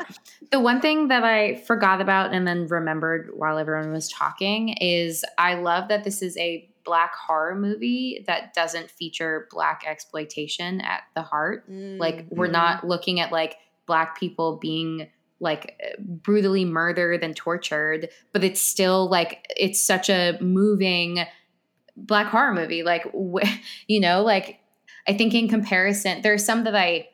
the one thing that I forgot about and then remembered while everyone was talking is I love that this is a black horror movie that doesn't feature black exploitation at the heart. Like we're not looking at like black people being like brutally murdered and tortured, but it's still like it's such a moving black horror movie. Like wh- you know, like I think in comparison, there's some that I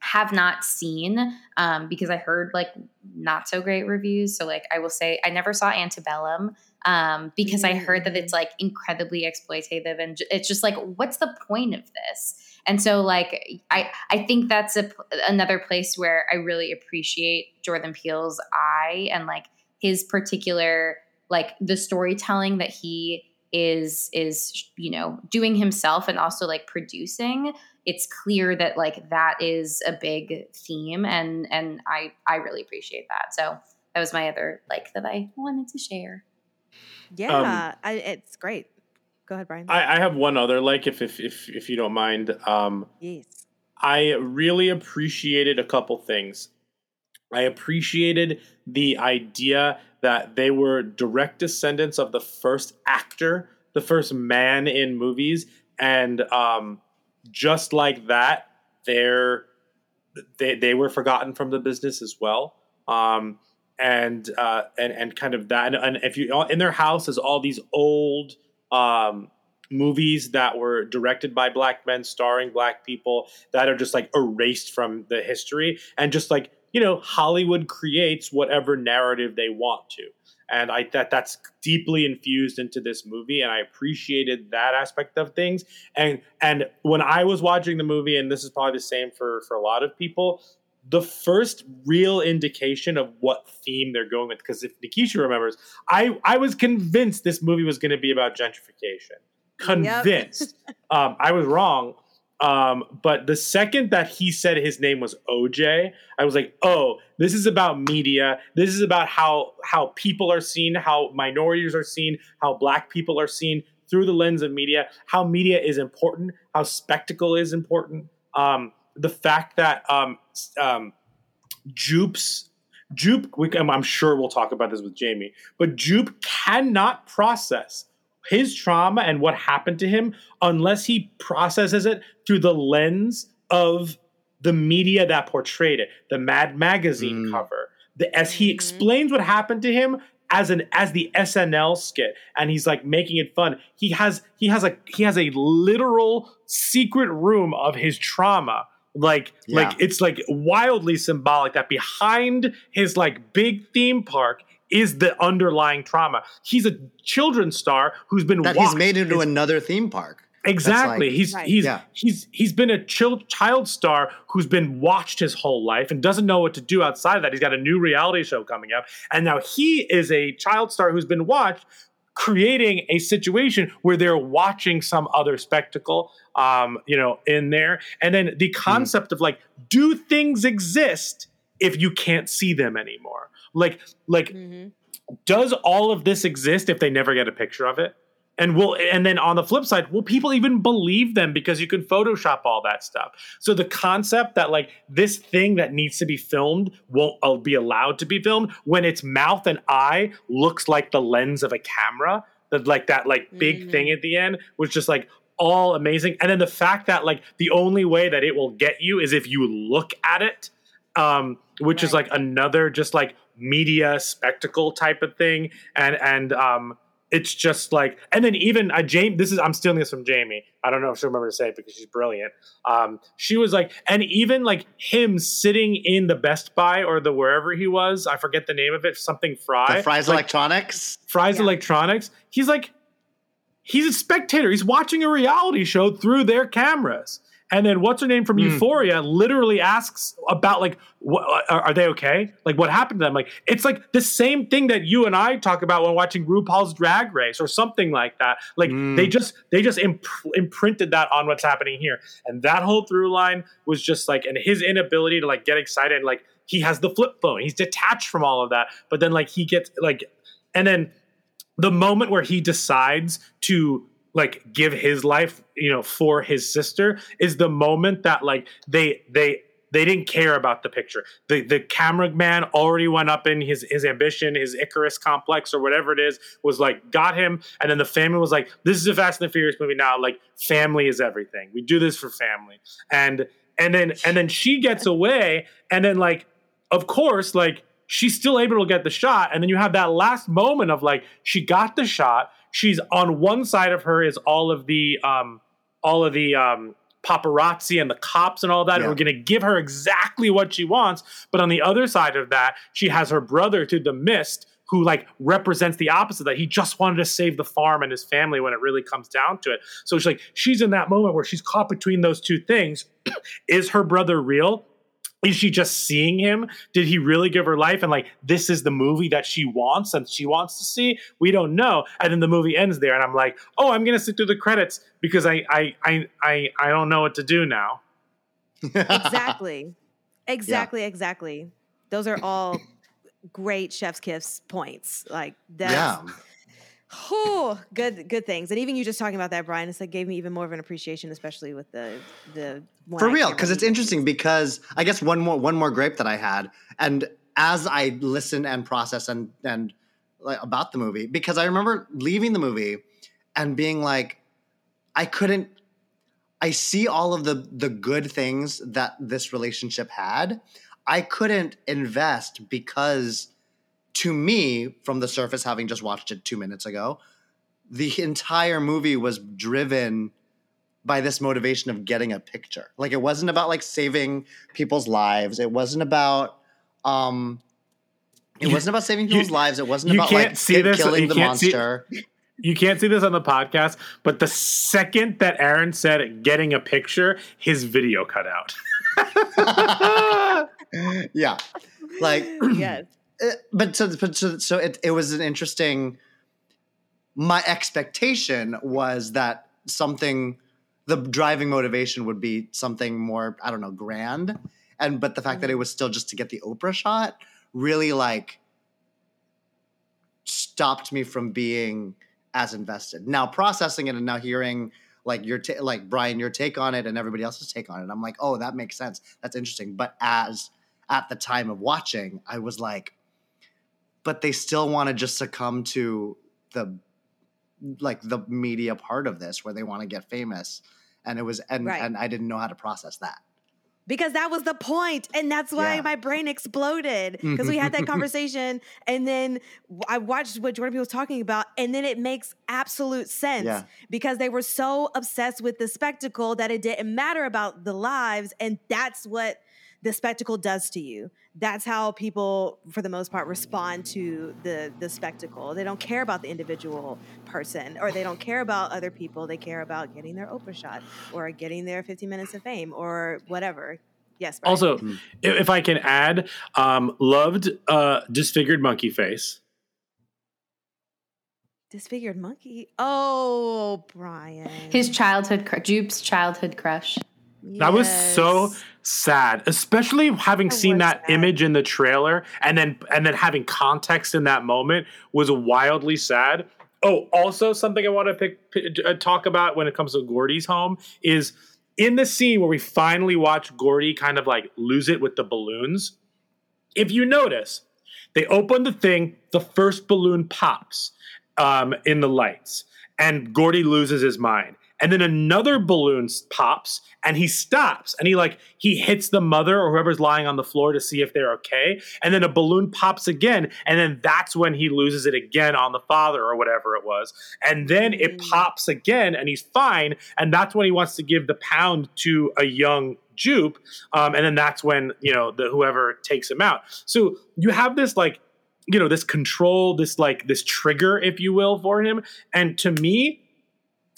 have not seen um, because I heard like not so great reviews. So like I will say I never saw Antebellum um, because I heard that it's like incredibly exploitative and it's just like what's the point of this? And so like I I think that's a another place where I really appreciate Jordan Peele's eye and like his particular like the storytelling that he is is you know doing himself and also like producing. It's clear that like that is a big theme and and i i really appreciate that. So that was my other like that i wanted to share Yeah, I, it's great. Go ahead, Brian. I, I have one other like if if if if you don't mind. Um, yes. I really appreciated a couple things. I appreciated the idea that they were direct descendants of the first actor, the first man in movies, and um, just like that, they're they they were forgotten from the business as well. Um, and uh, and and kind of that, and, and if you in their house is all these old um, movies that were directed by black men, starring black people that are just like erased from the history, and just like you know, Hollywood creates whatever narrative they want to, and I that that's deeply infused into this movie, and I appreciated that aspect of things. And and when I was watching the movie, and this is probably the same for for a lot of people, the first real indication of what theme they're going with. Because if Nikisha remembers, I I was convinced this movie was going to be about gentrification. Convinced. um, I was wrong. Um, but the second that he said his name was OJ, I was like, oh, this is about media. This is about how how people are seen, how minorities are seen, how black people are seen through the lens of media, how media is important, how spectacle is important. Um, the fact that um, um, Jupe's Jupe, we, I'm, I'm sure we'll talk about this with Jamie, but Jupe cannot process his trauma and what happened to him unless he processes it through the lens of the media that portrayed it, the Mad Magazine cover. The, as he explains what happened to him as an as the SNL skit, and he's like making it fun. He has he has a he has a literal secret room of his trauma. Like Yeah. like it's like wildly symbolic that behind his like big theme park is the underlying trauma. He's a children's star who's been that he's made into his- another theme park. Exactly. like- he's Right. he's Yeah. he's he's been a child child star who's been watched his whole life and doesn't know what to do outside of that. He's got a new reality show coming up, and now he is a child star who's been watched, creating a situation where they're watching some other spectacle, um, you know, in there, and then the concept of like, do things exist if you can't see them anymore? Like, like mm-hmm. does all of this exist if they never get a picture of it? And will and then on the flip side, will people even believe them because you can Photoshop all that stuff? So the concept that like this thing that needs to be filmed won't uh, be allowed to be filmed when its mouth and eye looks like the lens of a camera, that like that like big thing at the end was just like all amazing. And then the fact that like the only way that it will get you is if you look at it um, which is like another just like media spectacle type of thing, and and um, it's just like, and then even uh, Jamie. This is I'm stealing this from Jamie. I don't know if she'll remember to say it because she's brilliant. Um, she was like, and even like him sitting in the Best Buy or the wherever he was, I forget the name of it, something Fry, The Fry's like, Electronics. Fry's Electronics. He's like, he's a spectator. He's watching a reality show through their cameras. And then what's her name from hmm. Euphoria literally asks about like, what, are, uh, are they okay? Like, what happened to them? Like, it's like the same thing that you and I talk about when watching RuPaul's Drag Race or something like that. Like, hmm. they just they just imp- imprinted that on what's happening here, and that whole through line was just like, and his inability to like get excited, like he has the flip phone, he's detached from all of that, but then like he gets like, and then the moment where he decides to like give his life you know for his sister is the moment that like they they they didn't care about the picture. The the cameraman already went up in his his ambition his icarus complex or whatever it is was like got him. And then the family was like this is a fast and the furious movie now. Like family is everything. We do this for family. And and then and then she gets away. And then like of course like she's still able to get the shot. And then you have that last moment of like she got the shot she's on one side of her is all of the um all of the um paparazzi and the cops and all that Yeah. are going to give her exactly what she wants. But on the other side of that she has her brother to the mist who like represents the opposite that he just wanted to save the farm and his family when it really comes down to it. So she's like she's in that moment where she's caught between those two things. Is her brother real is she just seeing him? Did he really give her life? And like, this is the movie that she wants and she wants to see? We don't know. And then the movie ends there, and I'm like, oh, I'm gonna sit through the credits because I I I I, I don't know what to do now. exactly. Exactly, exactly. Those are all great chef's kiss points. Like that's Yeah. Whew, good good things. And even you just talking about that, Brian, it's like gave me even more of an appreciation, especially with the the one For real, because it's interesting because I guess one more one more grape that I had, and as I listen and process and and like, about the movie, because I remember leaving the movie and being like, I couldn't. I see all of the the good things that this relationship had. I couldn't invest because, to me, from the surface, having just watched it two minutes ago, the entire movie was driven by this motivation of getting a picture. Like it wasn't about like saving people's lives. It wasn't about um it You- wasn't about saving you- people's lives. It wasn't you about can't like see it this- killing you the can't see- You can't see this on the podcast, but the second that Aaron said getting a picture, his video cut out. yeah. Like yes. Uh, but so but so, so it, it was an interesting my expectation was that something the driving motivation would be something more I don't know grand, and but the fact that it was still just to get the Oprah shot really like stopped me from being as invested. Now processing it and now hearing like your ta- like Brian your take on it and everybody else's take on it, I'm like, oh, that makes sense. That's interesting. But as at the time of watching, I was like, but they still want to just succumb to the like the media part of this where they want to get famous and it was and Right. and I didn't know how to process that. because that was the point and that's why Yeah. my brain exploded because we had that mm-hmm. conversation and then i watched what jordan Peele was talking about and then it makes absolute sense Yeah. because they were so obsessed with the spectacle that it didn't matter about the lives and that's what the spectacle does to you that's how people for the most part respond to the the spectacle they don't care about the individual person or they don't care about other people they care about getting their oprah shot or getting their 15 minutes of fame or whatever yes Brian. Also, if, if I can add, um, loved uh, disfigured monkey face. disfigured monkey oh brian His childhood, cr- Jupe's childhood crush. That was so Yes. Sad, especially having seen that sad. image in the trailer and then and then having context in that moment was wildly sad. Oh, also something I want to pick, pick, uh, talk about when it comes to Gordy's home is in the scene where we finally watch Gordy kind of like lose it with the balloons. If you notice, they open the thing, the first balloon pops um, in the lights, and Gordy loses his mind. And then another balloon pops, and he stops, and he like he hits the mother or whoever's lying on the floor to see if they're okay. And then a balloon pops again, and then that's when he loses it again on the father or whatever it was. And then it pops again, and he's fine. And that's when he wants to give the pound to a young Jupe, um, and then that's when you know the whoever takes him out. So you have this like you know this control this like this trigger if you will for him and to me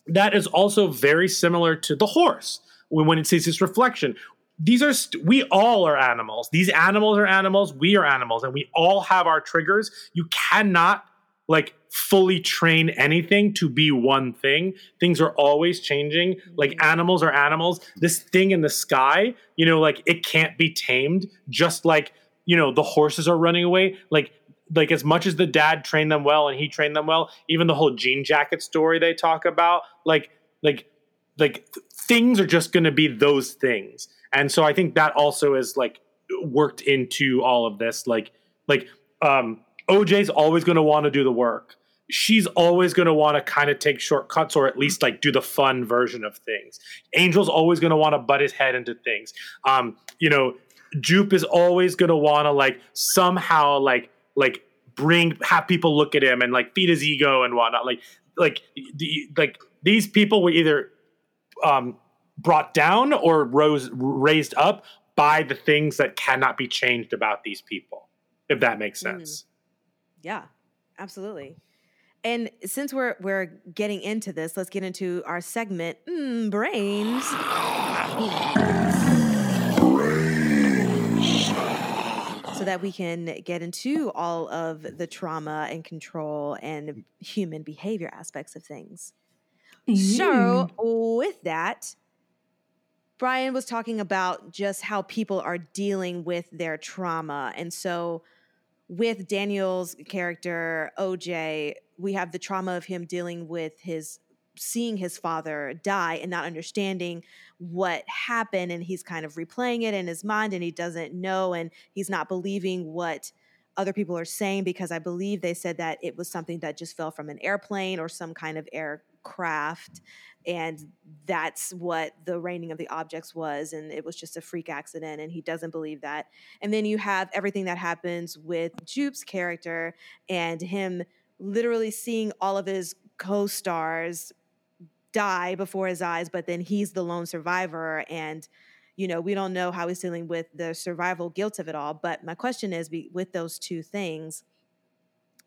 that is also very similar to the horse. When, when it sees its reflection these are st- we all are animals. These animals are animals. We are animals and we all have our triggers. You cannot like fully train anything to be one thing. Things are always changing. Like mm-hmm. animals are animals. This thing in the sky you know like it can't be tamed. Just like you know the horses are running away. Like like as much as the dad trained them well and he trained them well even the whole jean jacket story they talk about like like like th- things are just going to be those things. And so i think that also is like worked into all of this. Like like um oj's always going to want to do the work. She's always going to want to kind of take shortcuts or at least like do the fun version of things. Angel's always going to want to butt his head into things. Um you know jupe is always going to want to like somehow like like bring have people look at him and like feed his ego and whatnot like like the like these people were either um brought down or rose raised up by the things that cannot be changed about these people if that makes sense Yeah, absolutely. And since we're we're getting into this, let's get into our segment, mm, brains. So that we can get into all of the trauma and control and mm. human behavior aspects of things. So, mm. with that, Brian was talking about just how people are dealing with their trauma. And so, with Daniel's character, OJ, we have the trauma of him dealing with his seeing his father die and not understanding what happened. And he's kind of replaying it in his mind and he doesn't know and he's not believing what other people are saying because I believe they said that it was something that just fell from an airplane or some kind of aircraft. And that's what the raining of the objects was. And it was just a freak accident. And he doesn't believe that. And then you have everything that happens with Jupe's character and him literally seeing all of his co stars die before his eyes, but then he's the lone survivor. And, you know, we don't know how he's dealing with the survival guilt of it all. But my question is with those two things,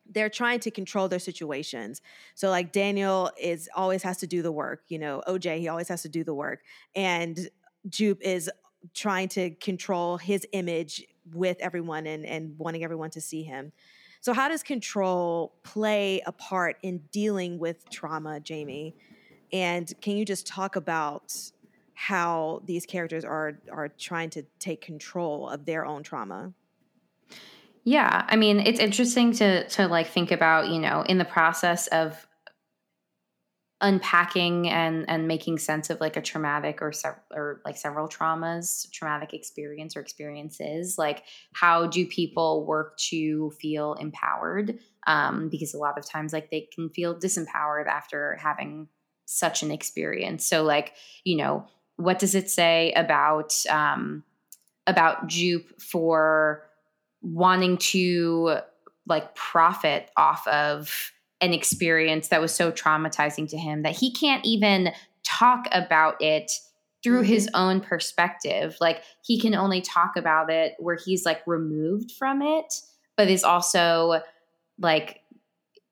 they're trying to control their situations. So like Daniel is always has to do the work, you know, OJ he always has to do the work and Jupe is trying to control his image with everyone and and wanting everyone to see him. So how does control play a part in dealing with trauma, Jamie? And can you just talk about how these characters are are trying to take control of their own trauma? Yeah, I mean, it's interesting to to like think about, you know, in the process of unpacking and and making sense of like a traumatic or se- or like several traumas, traumatic experience or experiences, like how do people work to feel empowered? Um, because a lot of times, like they can feel disempowered after having such an experience. So, like, you know, what does it say about um, about Jupe for wanting to like profit off of an experience that was so traumatizing to him that he can't even talk about it through his Mm-hmm. own perspective. Like he can only talk about it where he's like removed from it, but is also like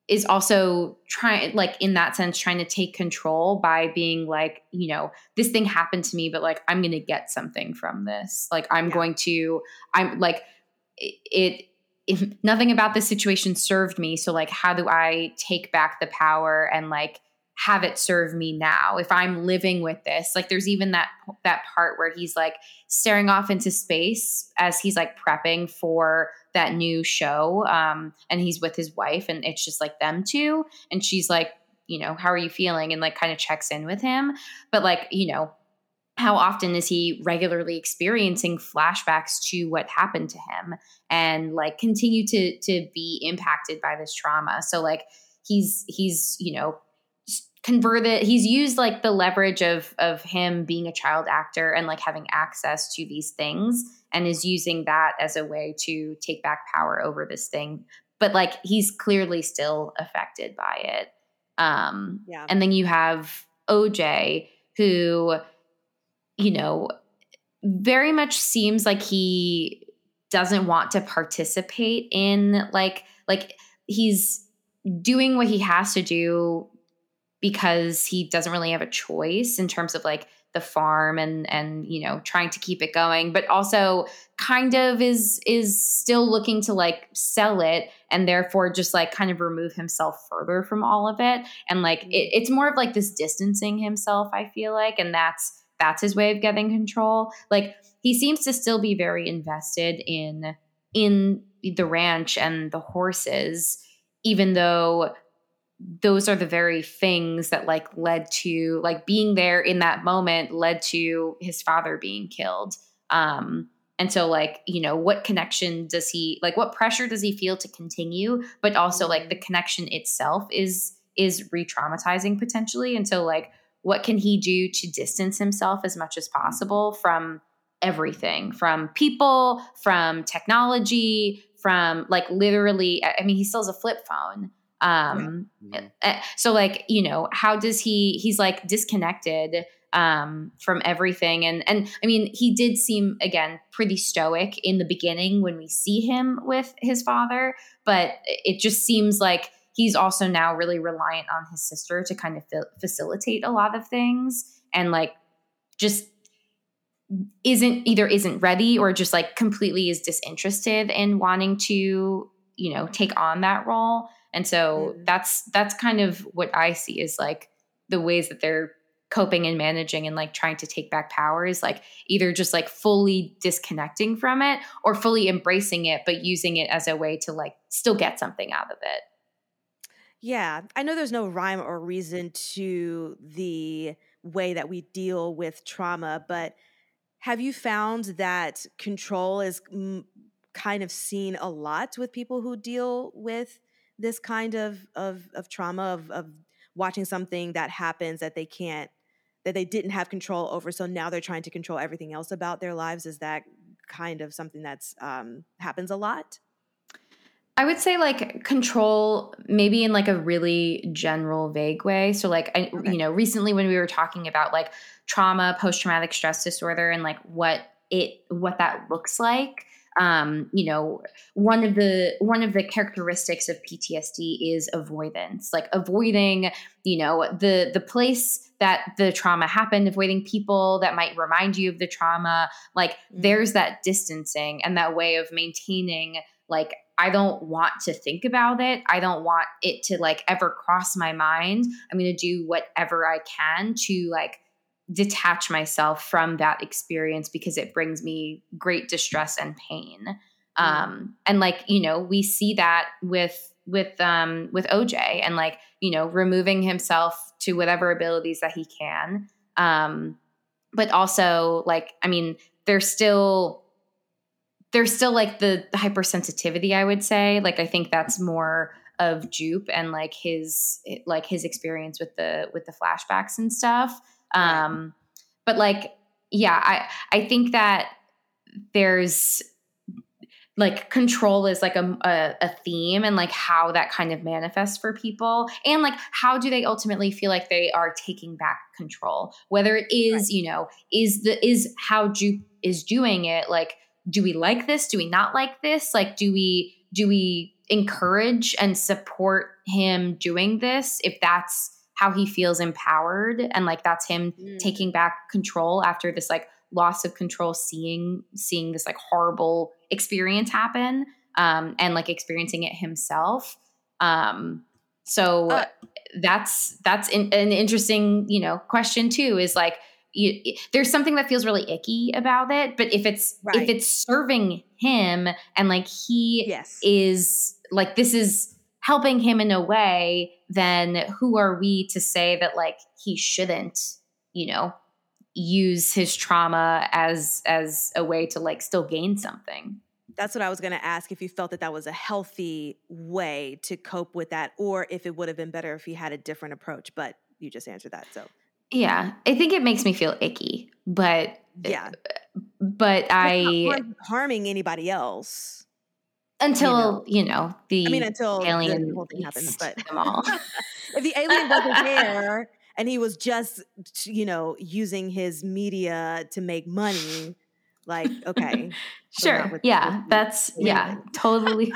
is also trying like in that sense trying to take control by being like you know this thing happened to me but like i'm gonna get something from this like i'm Yeah. going to i'm like it, it if nothing about this situation served me so like how do i take back the power and like have it serve me now if i'm living with this. Like there's even that that part where he's like staring off into space as he's like prepping for that new show um and he's with his wife and it's just like them two and she's like you know how are you feeling? and like kind of checks in with him. But like you know how often is he regularly experiencing flashbacks to what happened to him and like continue to to be impacted by this trauma? So like he's he's you know converted he's used like the leverage of of him being a child actor and like having access to these things and is using that as a way to take back power over this thing but like he's clearly still affected by it um Yeah. and then you have oj who you know very much seems like he doesn't want to participate in like like he's doing what he has to do because he doesn't really have a choice in terms of like the farm and and you know trying to keep it going but also kind of is is still looking to like sell it and therefore just like kind of remove himself further from all of it. And like mm-hmm. it, it's more of like this distancing himself i feel like and that's that's his way of getting control. Like he seems to still be very invested in in the ranch and the horses even though those are the very things that like led to like being there in that moment led to his father being killed. Um and so like you know what connection does he like what pressure does he feel to continue? But also like the connection itself is is re-traumatizing potentially. And so like what can he do to distance himself as much as possible from everything? From people from technology from like literally i I mean he still has a flip phone um uh, so like you know how does he he's like disconnected um from everything. And and i mean he did seem again pretty stoic in the beginning when we see him with his father but it just seems like he's also now really reliant on his sister to kind of fa- facilitate a lot of things and like just isn't either isn't ready or just like completely is disinterested in wanting to you know take on that role and so that's that's kind of what i see is like the ways that they're coping and managing and like trying to take back power is like either just like fully disconnecting from it or fully embracing it but using it as a way to like still get something out of it. Yeah, I know there's no rhyme or reason to the way that we deal with trauma, but have you found that control is mm, kind of seen a lot with people who deal with this kind of of, of trauma of, of watching something that happens that they can't that they didn't have control over, so now they're trying to control everything else about their lives? Is that kind of something that's um, happens a lot? I would say like control maybe in like a really general vague way. So like I you know recently when we were talking about like trauma, post traumatic stress disorder and like what it what that looks like um you know one of the one of the characteristics of PTSD is avoidance like avoiding you know the the place that the trauma happened avoiding people that might remind you of the trauma like there's that distancing and that way of maintaining like I don't want to think about it. I don't want it to like ever cross my mind. I'm going to do whatever I can to like detach myself from that experience because it brings me great distress and pain. Um and like, you know, we see that with with um with OJ and like, you know, removing himself to whatever abilities that he can. Um but also like I mean, there's still there's still like the, the hypersensitivity i would say like i think that's more of jupe and like his like his experience with the with the flashbacks and stuff um but like yeah i i think that there's like control is like a, a, a theme and like how that kind of manifests for people and like how do they ultimately feel like they are taking back control? Whether it is right. you know is the is how jupe is doing it like do we like this? Do we not like this? Like do we do we encourage and support him doing this if that's how he feels empowered and like that's him mm. taking back control after this like loss of control seeing seeing this like horrible experience happen um and like experiencing it himself um so uh, that's that's an, an interesting you know question too is like you, there's something that feels really icky about it but if it's right. if it's serving him and like he yes. is like this is helping him in a way then who are we to say that like he shouldn't you know use his trauma as as a way to like still gain something that's what I was going to ask if you felt that that was a healthy way to cope with that, or if it would have been better if he had a different approach. But you just answered that. So yeah, I think it makes me feel icky, but yeah, but I harming anybody else until you know, you know the I mean until alien the whole thing happens. But them all. if the alien wasn't there and he was just you know using his media to make money, like okay. sure. With, yeah, with, that's yeah, totally.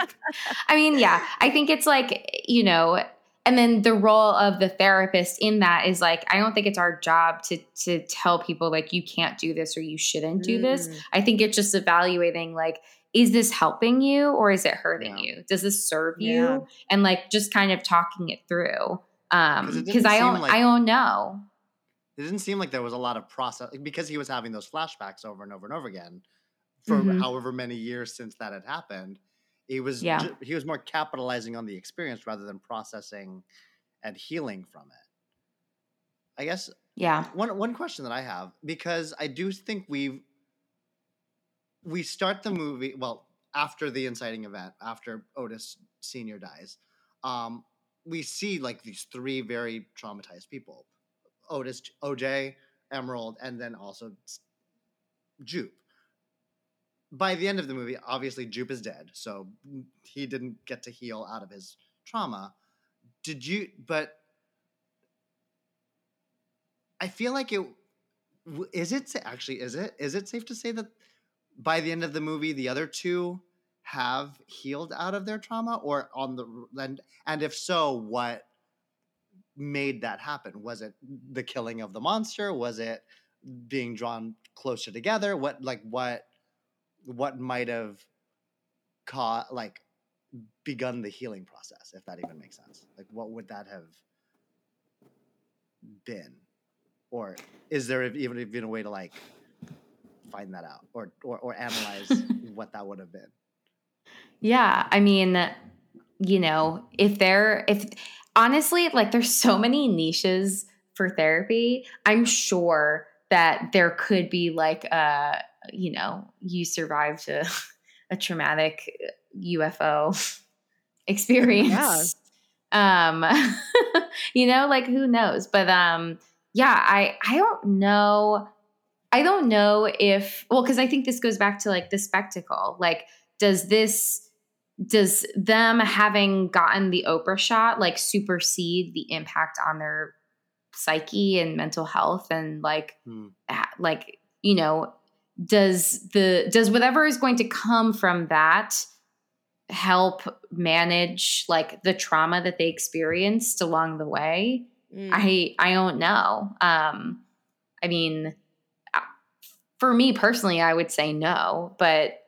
I mean, yeah, I think it's like you know and then the role of the therapist in that is like i don't think it's our job to to tell people like you can't do this or you shouldn't do mm. this i think it's just evaluating like is this helping you or is it hurting yeah. you does this serve yeah. you and like just kind of talking it through um because i don't like, i don't know it didn't seem like there was a lot of process because he was having those flashbacks over and over and over again for mm-hmm. however many years since that had happened he was yeah. ju- he was more capitalizing on the experience rather than processing and healing from it. I guess yeah. One one question that I have because I do think we we start the movie well after the inciting event after Otis senior dies. Um, we see like these three very traumatized people: Otis, OJ, Emerald, and then also Jupe by the end of the movie, obviously Jupe is dead, so he didn't get to heal out of his trauma. Did you? But I feel like it is it actually is it is it safe to say that by the end of the movie the other two have healed out of their trauma or on the and and if so what made that happen? Was it the killing of the monster? Was it being drawn closer together? What like what what might have caught like begun the healing process if that even makes sense? Like what would that have been? Or is there even even a way to like find that out or or, or analyze what that would have been yeah i mean you know if there if honestly like there's so many niches for therapy i'm sure that there could be like a you know, you survived a, a traumatic UFO experience. Yeah. Um, you know, like who knows? But um, yeah, I I don't know. I don't know if well, because I think this goes back to like the spectacle. Like, does this does them having gotten the Oprah shot like supersede the impact on their psyche and mental health and like hmm. like you know does the does whatever is going to come from that help manage like the trauma that they experienced along the way mm. i i don't know um i mean for me personally i would say no but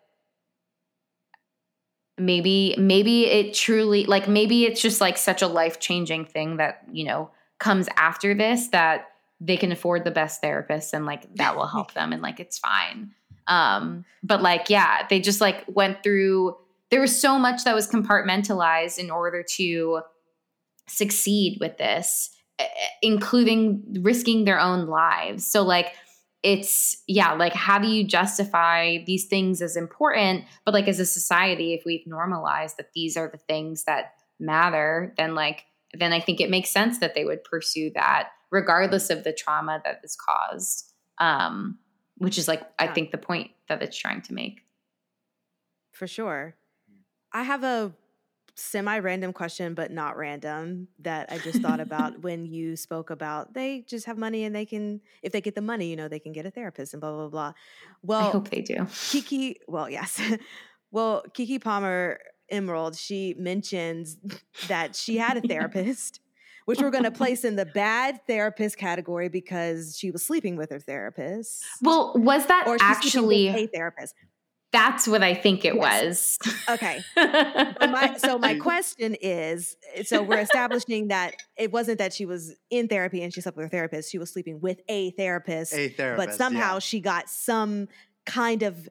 maybe maybe it truly like maybe it's just like such a life-changing thing that, you know, comes after this that they can afford the best therapist and like that will help them and like it's fine. Um but like yeah, they just like went through there was so much that was compartmentalized in order to succeed with this eh, eh, including risking their own lives. So like it's yeah like how do you justify these things as important but like as a society if we've normalized that these are the things that matter then like then i think it makes sense that they would pursue that regardless of the trauma that is caused um which is like i think the point that it's trying to make For sure. I have a semi random question, but not random, that I just thought about when you spoke about they just have money and they can, if they get the money, you know, they can get a therapist and blah, blah, blah. Well, i hope they do Keke, well, yes. well, Keke Palmer Emerald, she mentions that she had a therapist, which we're going to place in the bad therapist category because she was sleeping with her therapist. well was that Or she's sleeping with actually a therapist. That's what i think it Yes. was Okay. But my, so my question is eh, so we're establishing that it wasn't that she was in therapy and she slept with her therapist. She was sleeping with a therapist. A therapist. but somehow yeah. she got some kind of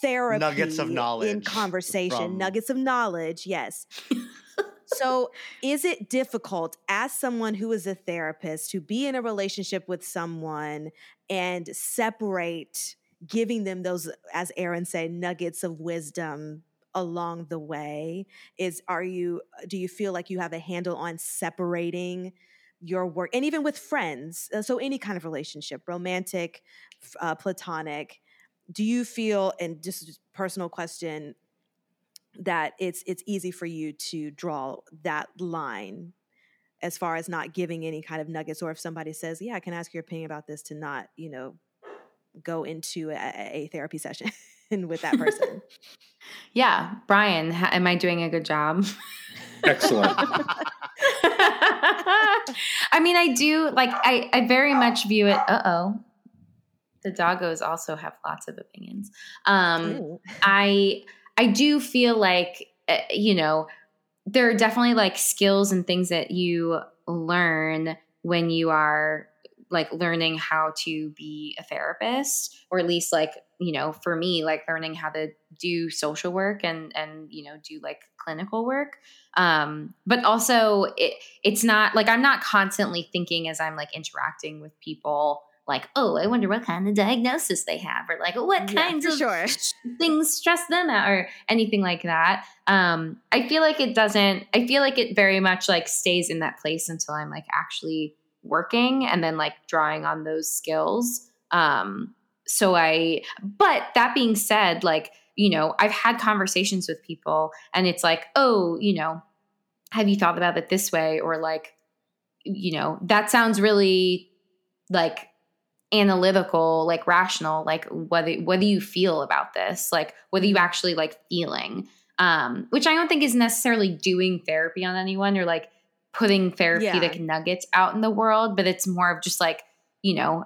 therapy Nuggets of knowledge in conversation from- nuggets of knowledge yes so is it difficult as someone who is a therapist to be in a relationship with someone and separate giving them those as aaron said nuggets of wisdom along the way is are you do you feel like you have a handle on separating your work and even with friends uh, so any kind of relationship romantic uh, platonic do you feel and just personal question that it's it's easy for you to draw that line as far as not giving any kind of nuggets or if somebody says yeah i can ask your opinion about this to not you know go into a, a therapy session with that person yeah brian ha- am i doing a good job Excellent. I mean, I do like I, I very much view it. Uh oh, the doggos also have lots of opinions. Um, Ooh. I I do feel like uh, you know there are definitely like skills and things that you learn when you are like learning how to be a therapist or at least like you know for me like learning how to do social work and and you know do like clinical work um but also it it's not like i'm not constantly thinking as i'm like interacting with people like oh i wonder what kind of diagnosis they have or like what Yeah, kinds of sure. things stress them out or anything like that um i feel like it doesn't i feel like it very much like stays in that place until i'm like actually working and then like drawing on those skills. Um so i but that being said like you know i've had conversations with people and it's like oh you know have you thought about it this way? Or like you know that sounds really like analytical like rational like whether what do you feel about this? Like what are you actually like feeling? Um which i don't think is necessarily doing therapy on anyone or like putting therapeutic nuggets out in the world but it's more of just like you know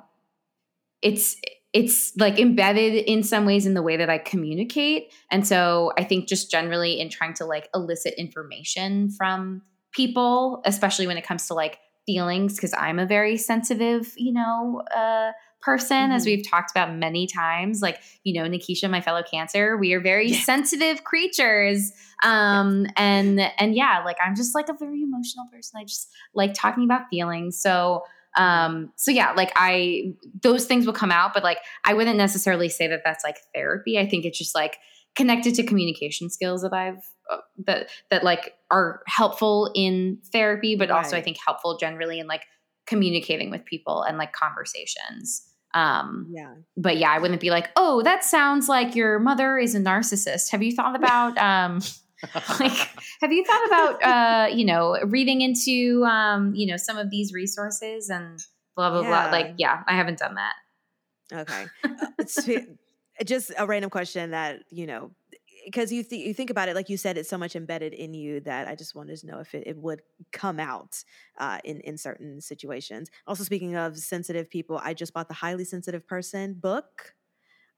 it's it's like embedded in some ways in the way that I communicate. And so I think just generally in trying to like elicit information from people, especially when it comes to like feelings, because I'm a very sensitive, you know, uh, person, as Mhm. we've talked about many times. Like, you know, Nikisha, my fellow cancer, we are very sensitive creatures. Um, and and yeah, like I'm just like a very emotional person. I just like talking about feelings. So um so yeah like i those things will come out but like i wouldn't necessarily say that that's like therapy i think it's just like connected to communication skills that i've uh, that that like are helpful in therapy but also i think helpful generally in like communicating with people and like conversations. Um yeah. but yeah i wouldn't be like oh that sounds like your mother is a narcissist. Have you thought about um like have you thought about uh you know reading into um you know some of these resources and blah blah Yeah. blah like yeah i haven't done that. Okay. Uh, it's just a random question that, you know, because you, th- you think about it, like you said, it's so much embedded in you that I just wanted to know if it, it would come out uh, in, in certain situations. Also, speaking of sensitive people, I just bought the Highly Sensitive Person book.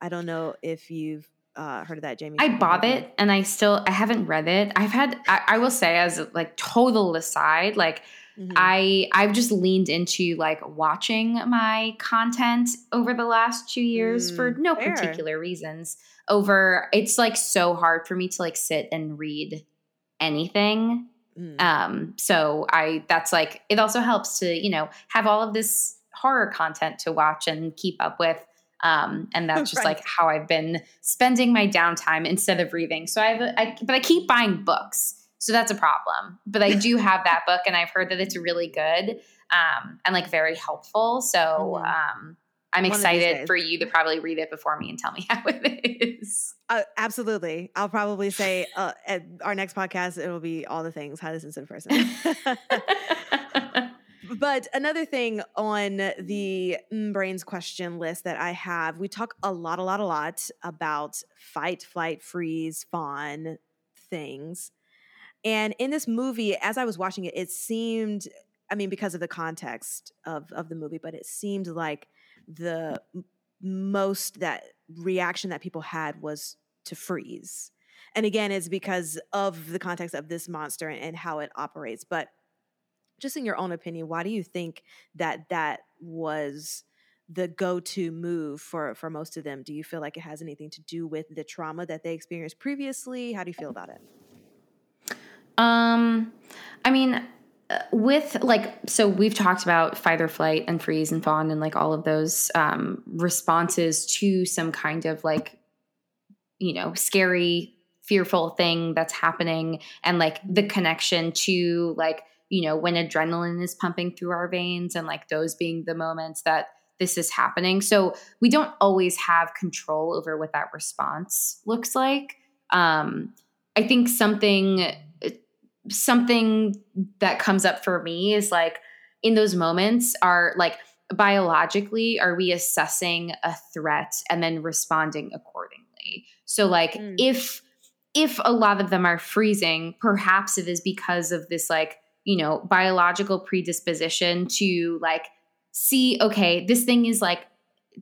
I don't know if you've uh, heard of that, Jamie? I bought it and I still I haven't read it. I've had I, I will say as like total aside, like Mhm. I I've just leaned into like watching my content over the last two years for Mm, no fair. particular reasons. Over it's like so hard for me to like sit and read anything. Mm. Um, so I that's like it also helps to, you know, have all of this horror content to watch and keep up with. Um, and that's just Right. like how I've been spending my downtime instead of reading. So I have, a, I, but I keep buying books, so that's a problem. But I do have that book, and I've heard that it's really good um, and like very helpful. So Mhm. um, I'm One of these days. excited for you to probably read it before me and tell me how it is. Uh, absolutely. I'll probably say uh, at our next podcast, it'll be all the things highly sensitive person. but another thing on the mm, brains question list that I have, we talk a lot, a lot, a lot about fight, flight, freeze, fawn things. And in this movie, as I was watching it, it seemed, I mean, because of the context of, of the movie, but it seemed like the most that reaction that people had was to freeze. And again, it's because of the context of this monster and, and how it operates. But just in your own opinion, why do you think that that was the go-to move for for most of them? Do you feel like it has anything to do with the trauma that they experienced previously? How do you feel about it? Um, I mean, with like, so we've talked about fight or flight and freeze and fawn and like all of those um, responses to some kind of like, you know, scary, fearful thing that's happening, and like the connection to like, you know, when adrenaline is pumping through our veins, and like those being the moments that this is happening. So we don't always have control over what that response looks like. Um, I think something something that comes up for me is like in those moments are like biologically are we assessing a threat and then responding accordingly so like Mm. if if a lot of them are freezing perhaps it is because of this like you know biological predisposition to like see okay this thing is like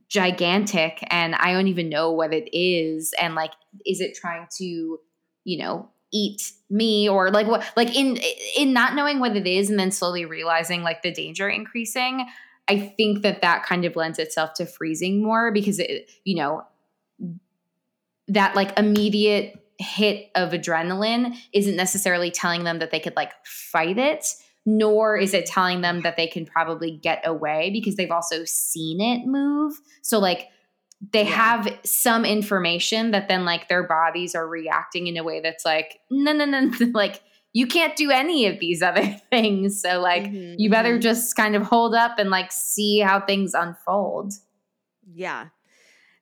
gigantic and i don't even know what it is and like is it trying to you know eat me or like what like in in not knowing what it is and then slowly realizing like the danger increasing i think that that kind of lends itself to freezing more because it you know that like immediate hit of adrenaline isn't necessarily telling them that they could like fight it nor is it telling them that they can probably get away because they've also seen it move. So like they Yeah. have some information that then like their bodies are reacting in a way that's like no no no like you can't do any of these other things so like Mhm, you better mhm. just kind of hold up and like see how things unfold Yeah.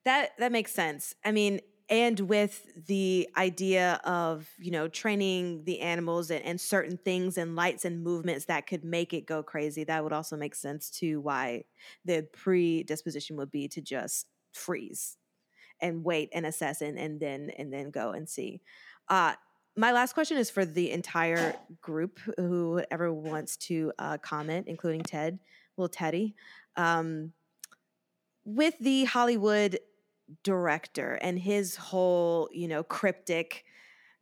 That that makes sense. I mean, and with the idea of, you know, training the animals and, and certain things and lights and movements that could make it go crazy, that would also make sense to why the predisposition would be to just freeze and wait and assess and, and then and then go and see. Uh my last question is for the entire group, whoever wants to uh, comment, including Ted, little Teddy. Um, with the Hollywood director and his whole, you know, cryptic,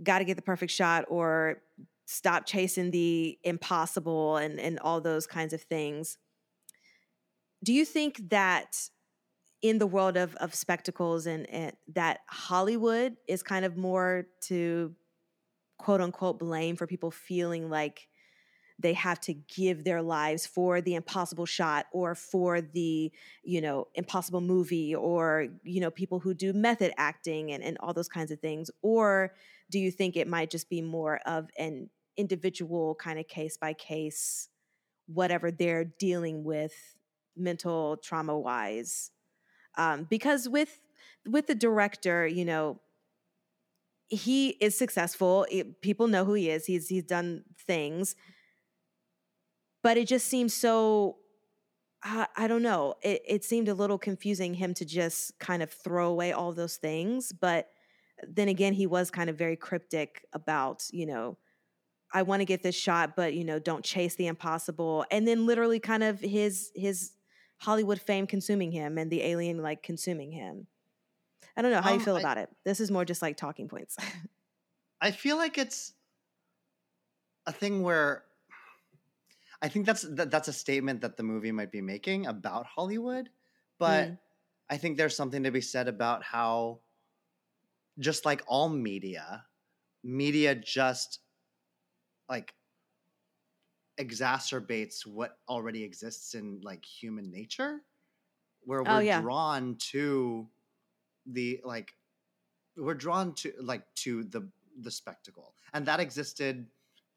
got to get the perfect shot or stop chasing the impossible and and all those kinds of things. Do you think that in the world of of spectacles and, and that Hollywood is kind of more to quote unquote blame for people feeling like they have to give their lives for the impossible shot or for the you know impossible movie or you know people who do method acting and, and all those kinds of things. Or do you think it might just be more of an individual kind of case by case whatever they're dealing with mental trauma wise um, because with with the director you know he is successful it- people know who he is he's he's done things. But it just seems so I, I don't know it, it seemed a little confusing him to just kind of throw away all those things but then again he was kind of very cryptic about you know i want to get this shot but you know don't chase the impossible and then literally kind of his his hollywood fame consuming him and the alien like consuming him I don't know how you Um, feel I- about it. This is more just like talking points. I feel like it's a thing where I think that's that, that's a statement that the movie might be making about Hollywood, but Mm. I think there's something to be said about how just like all media, media just like exacerbates what already exists in like human nature where Oh, we're yeah. drawn to the like we're drawn to like to the the spectacle and that existed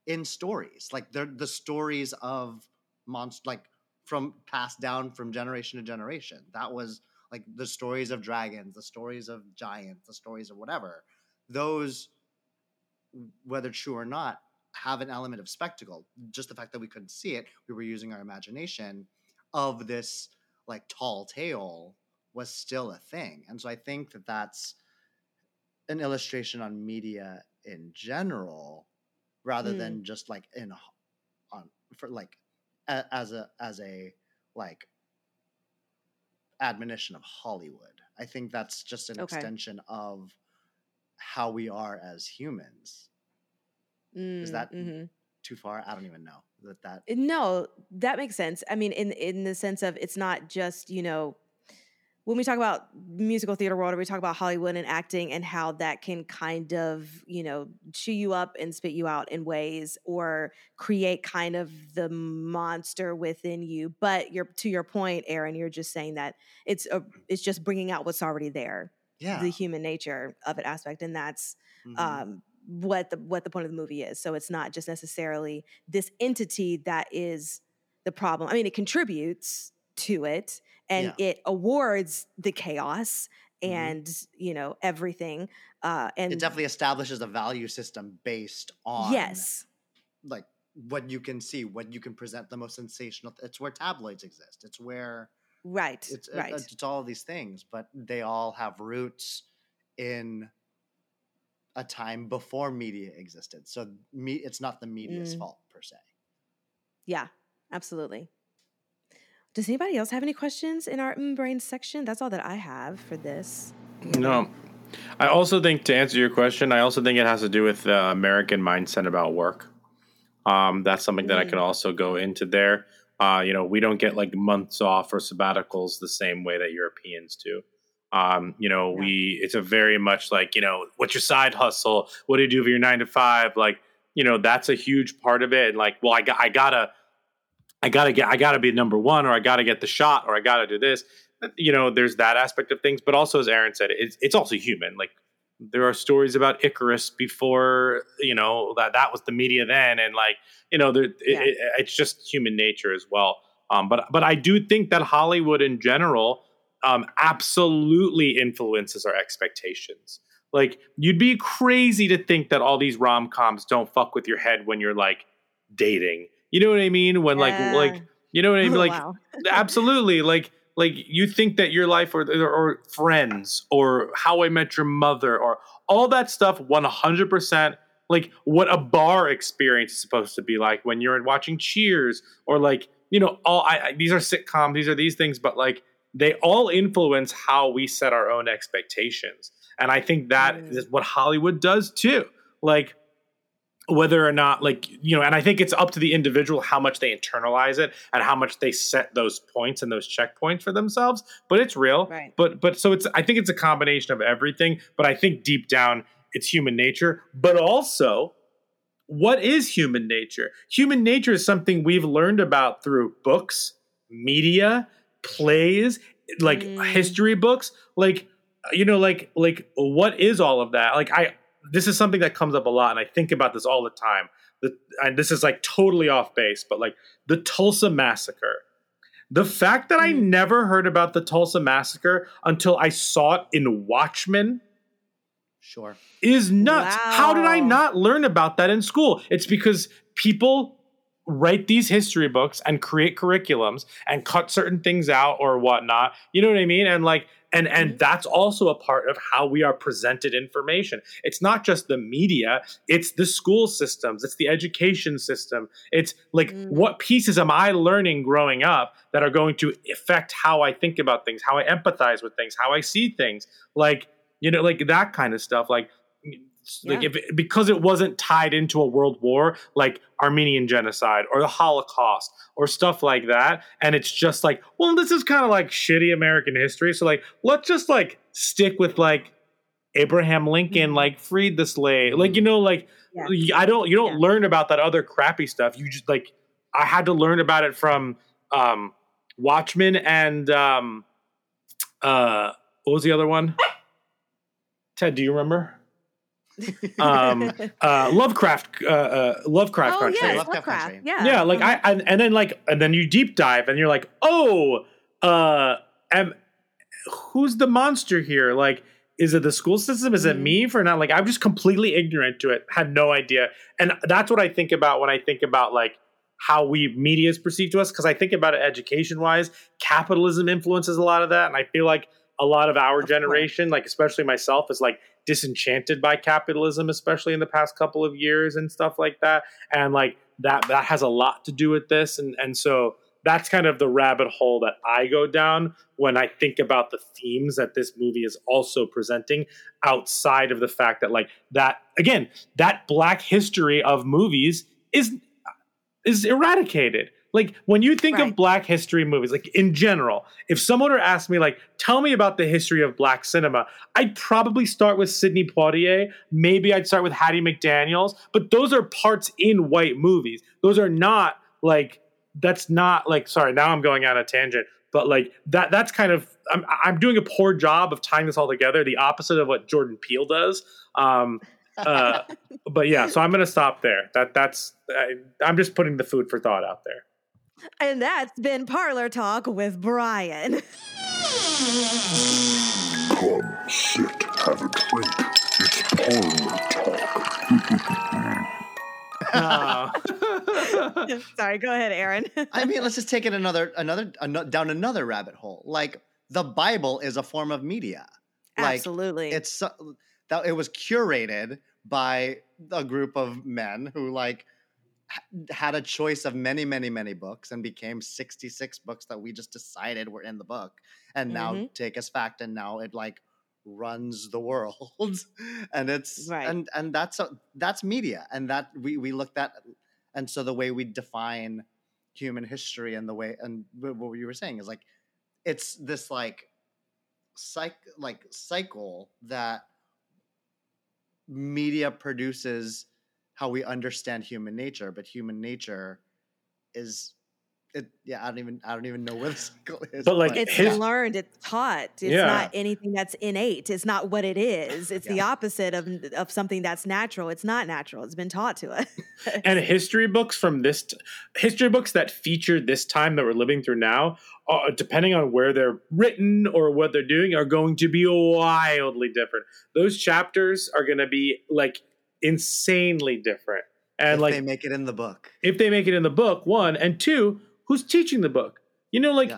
in stories like the the stories of monst like from passed down from generation to generation that was like the stories of dragons the stories of giants the stories of whatever those whether true or not have an element of spectacle just the fact that we couldn't see it we were using our imagination of this like tall tale was still a thing and so i think that that's an illustration on media in general rather Mm. than just like in on for like a, as a as a like admonition of hollywood i think that's just an Okay. extension of how we are as humans is Mm, that mhm. too far i don't even know that that No, that makes sense. I mean, in in the sense of it's not just you know when we talk about musical theater world, or we talk about Hollywood and acting, and how that can kind of you know chew you up and spit you out in ways, or create kind of the monster within you. But you're to your point, Aaron. You're just saying that it's a it's just bringing out what's already there, yeah the human nature of it aspect, and that's Mhm. um, what the what the point of the movie is. So it's not just necessarily this entity that is the problem. I mean, it contributes to it and it awards the chaos Mhm. and you know everything. Uh, and it definitely establishes a value system based on yes, like what you can see what you can present the most sensational it's where tabloids exist it's where right, it's right. it's, it's all of these things but they all have roots in a time before media existed so me it's not the media's Mm. fault per se yeah, absolutely. Does anybody else have any questions in our mm, brain section? That's all that I have for this. No. I also think to answer your question, I also think it has to do with the American mindset about work. Um, that's something that I Mm. could also go into there. Uh, you know, we don't get like months off or sabbaticals the same way that Europeans do. Um, you know, Yeah. we it's a very much like, you know, what's your side hustle? What do you do for your nine to five? Like, you know, that's a huge part of it. Like, well, I got I gotta I gotta get I gotta be number one or I gotta get the shot or I gotta do this. You know, there's that aspect of things, but also as Aaron said, it's it's also human. Like there are stories about Icarus before you know that that was the media then, and like you know, there, it, Yeah. it, it's just human nature as well. Um, but but I do think that Hollywood in general um, absolutely influences our expectations. Like you'd be crazy to think that all these rom coms don't fuck with your head when you're like dating. You know what I mean? When like Yeah. like you know what I mean? Like wow. absolutely like like you think that your life or, or friends or how i met your mother or all that stuff 100% like what a bar experience is supposed to be like when you're watching cheers or like you know all I, I these are sitcoms these are these things but like they all influence how we set our own expectations. And i think that Mm. is what hollywood does too. Like whether or not like you know and i think it's up to the individual how much they internalize it and how much they set those points and those checkpoints for themselves but it's real. Right. but but so it's i think it's a combination of everything but i think deep down it's human nature. But also what is human nature? Human nature is something we've learned about through books media plays like Mm. history books like you know like like what is all of that like i this is something that comes up a lot and i think about this all the time the, and this is like totally off base but like the tulsa massacre the fact that i Mhm. never heard about the tulsa massacre until i saw it in watchmen sure is nuts. How did I not learn about that in school? It's because people write these history books and create curriculums and cut certain things out or whatnot. You know what I mean? And like and and mm-hmm. that's also a part of how we are presented information. It's not just the media it's the school systems it's the education system. It's like mm. what pieces am i learning growing up that are going to affect how i think about things how i empathize with things how i see things? Like you know like that kind of stuff. Like like if it, because it wasn't tied into a world war like Armenian genocide or the Holocaust or stuff like that and it's just like well this is kind of like shitty American history so like let's just like stick with like Abraham Lincoln like freed the slave. Like you know like I don't you don't learn about that other crappy stuff. You just like I had to learn about it from um Watchmen and um uh what was the other one? Ted do you remember um uh lovecraft uh, uh lovecraft oh country. yes, Lovecraft. Yeah. yeah like i and, and then like and then you deep dive and you're like oh uh am who's the monster here? Like is it the school system? Is it me for not like i'm just completely ignorant to it had no idea. And that's what i think about when i think about like how we media is perceived to us because i think about it education wise capitalism influences a lot of that and i feel like a lot of our generation like especially myself is like disenchanted by capitalism especially in the past couple of years and stuff like that. And like that that has a lot to do with this. And and so that's kind of the rabbit hole that I go down when I think about the themes that this movie is also presenting outside of the fact that like that again that black history of movies is is eradicated like when you think of black history movies like in general if someone were to ask me like tell me about the history of black cinema i'd probably start with sidney poitier maybe i'd start with hattie mcdaniels but those are parts in white movies. Those are not like that's not like sorry now i'm going on a tangent but like that that's kind of i'm, I'm doing a poor job of tying this all together the opposite of what jordan peele does. Um uh but yeah so i'm gonna stop there. That that's I, i'm just putting the food for thought out there And that's been Parlor Talk with Brian. Come, sit, have a drink. It's parlor talk. Sorry, go ahead, Aaron. I mean, let's just take it another, another, ano- down another rabbit hole. Like the Bible is a form of media. Like, Absolutely. It's so- that it was curated by a group of men who like ha- had a choice of many, many, many books and became 66 books that we just decided were in the book and now Mhm. take as fact and now it like runs the world and it's Right. and and that's a, that's media and that we we looked at and so the way we define human history and the way and what you were saying is like it's this like psych like cycle that media produces how we understand human nature but human nature is it yeah i don't even i don't even know where the cycle is But, like, it's his- learned, it's taught. It's Yeah. not anything that's innate. It's not what it is. It's the opposite of of something that's natural. It's not natural. It's been taught to us. and history books from this t- history books that feature this time that we're living through now uh, depending on where they're written or what they're doing are going to be wildly different those chapters are going to be like insanely different. And if like they make it in the book. if they make it in the book one and two who's teaching the book? You know like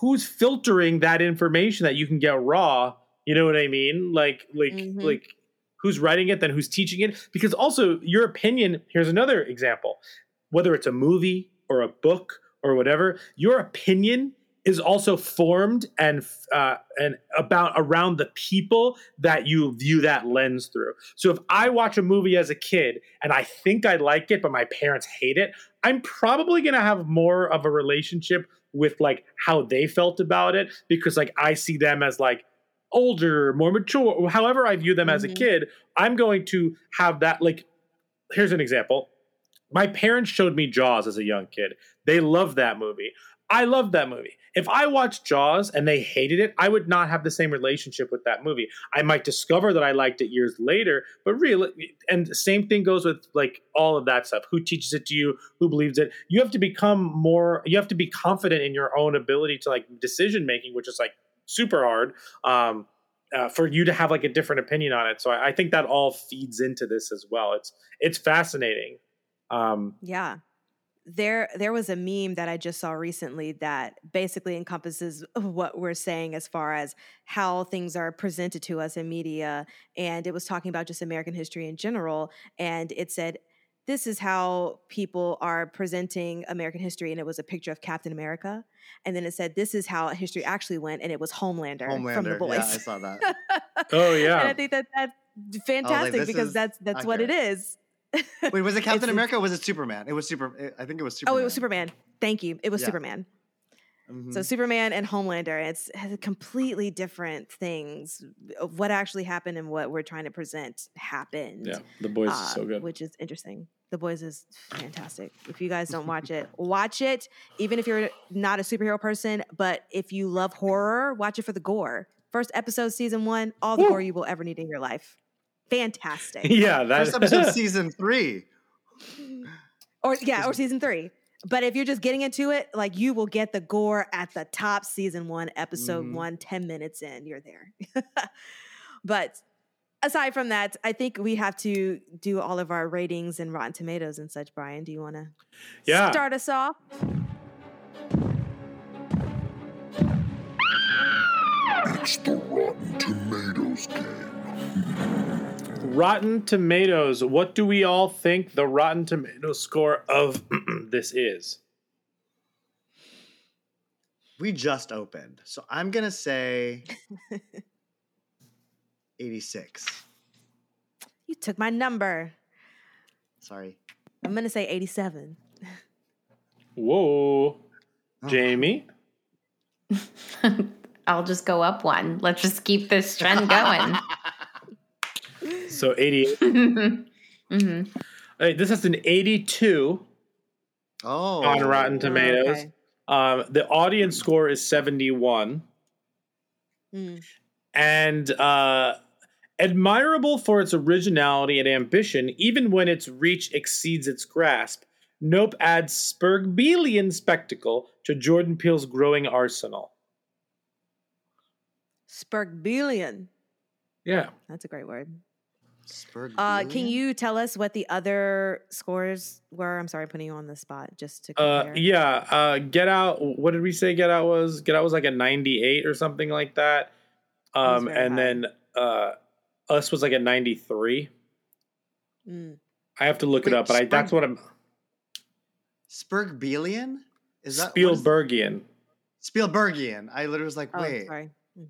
who's filtering that information that you can get raw? You know what i mean? Like like Mhm. like who's writing it then who's teaching it? Because also your opinion here's another example. Whether it's a movie or a book or whatever your opinion is also formed and uh, and about around the people that you view that lens through. So if I watch a movie as a kid and I think I like it, but my parents hate it, I'm probably gonna have more of a relationship with like how they felt about it because like I see them as like older, more mature, however I view them as a Mhm. kid. I'm going to have that like. Here's an example. My parents showed me Jaws as a young kid. They loved that movie. I loved that movie. If I watched Jaws and they hated it, I would not have the same relationship with that movie. I might discover that I liked it years later, but really, and the same thing goes with like all of that stuff. Who teaches it to you? Who believes it? You have to become more. You have to be confident in your own ability to like decision making, which is like super hard. Um, uh, for you to have like a different opinion on it, so I, I think that all feeds into this as well. It's it's fascinating. Um, Yeah. There there was a meme that I just saw recently that basically encompasses what we're saying as far as how things are presented to us in media and it was talking about just American history in general and it said this is how people are presenting American history and it was a picture of Captain America and then it said this is how history actually went and it was Homelander, from the boys. Yeah, I saw that. Oh yeah. and I think that that's fantastic this because is that's that's what it accurate. is. Wait, was it Captain It's- America or was it Superman? It was Super. I think it was Superman. Oh, it was Superman. Thank you. It was Yeah. Superman. Mhm. So Superman and Homelander, it's has completely different things of what actually happened and what we're trying to present happened. Yeah. The boys is uh, so good. Which is interesting. The Boys is fantastic. If you guys don't watch it, watch it. Even if you're not a superhero person, but if you love horror, watch it for the gore. First episode, season one, all the Woo. gore you will ever need in your life. Fantastic. yeah, that's First episode, season three. or yeah, or season three. But if you're just getting into it, like you will get the gore at the top season one, episode Mhm. one, 10 minutes in, you're there. but aside from that, I think we have to do all of our ratings and Rotten Tomatoes and such. Brian, do you want to Yeah. start us off? It's the Rotten Tomatoes game. Rotten Tomatoes. What do we all think the Rotten Tomatoes score of this is? We just opened, so I'm gonna say 86. You took my number. Sorry. I'm going to say 87. Whoa. Oh. Jamie? I'll just go up one. Let's just keep this trend going. So 88. hmm Hey, this is an 82 Oh, on Rotten Tomatoes. okay. Um, the audience score is 71. Mm. and uh, admirable for its originality and ambition, even when its reach exceeds its grasp. Nope adds Spurgbelian spectacle to Jordan Peele's growing arsenal. Spurgbillion. Yeah. That's a great word. Spurg Uh, can you tell us what the other scores were? I'm sorry, putting you on the spot just to Uh, yeah. Uh, Get Out. What did we say? Get Out was Get Out was like a 98 or something like that. Um, very and high. then uh, Us was like a 93. Mm. I have to look Wait, it up, but I, that's what I'm. Spurgbilian? Is that what is- Spielbergian. Spielbergian. I literally was like, Oh, wait. sorry. Mhm.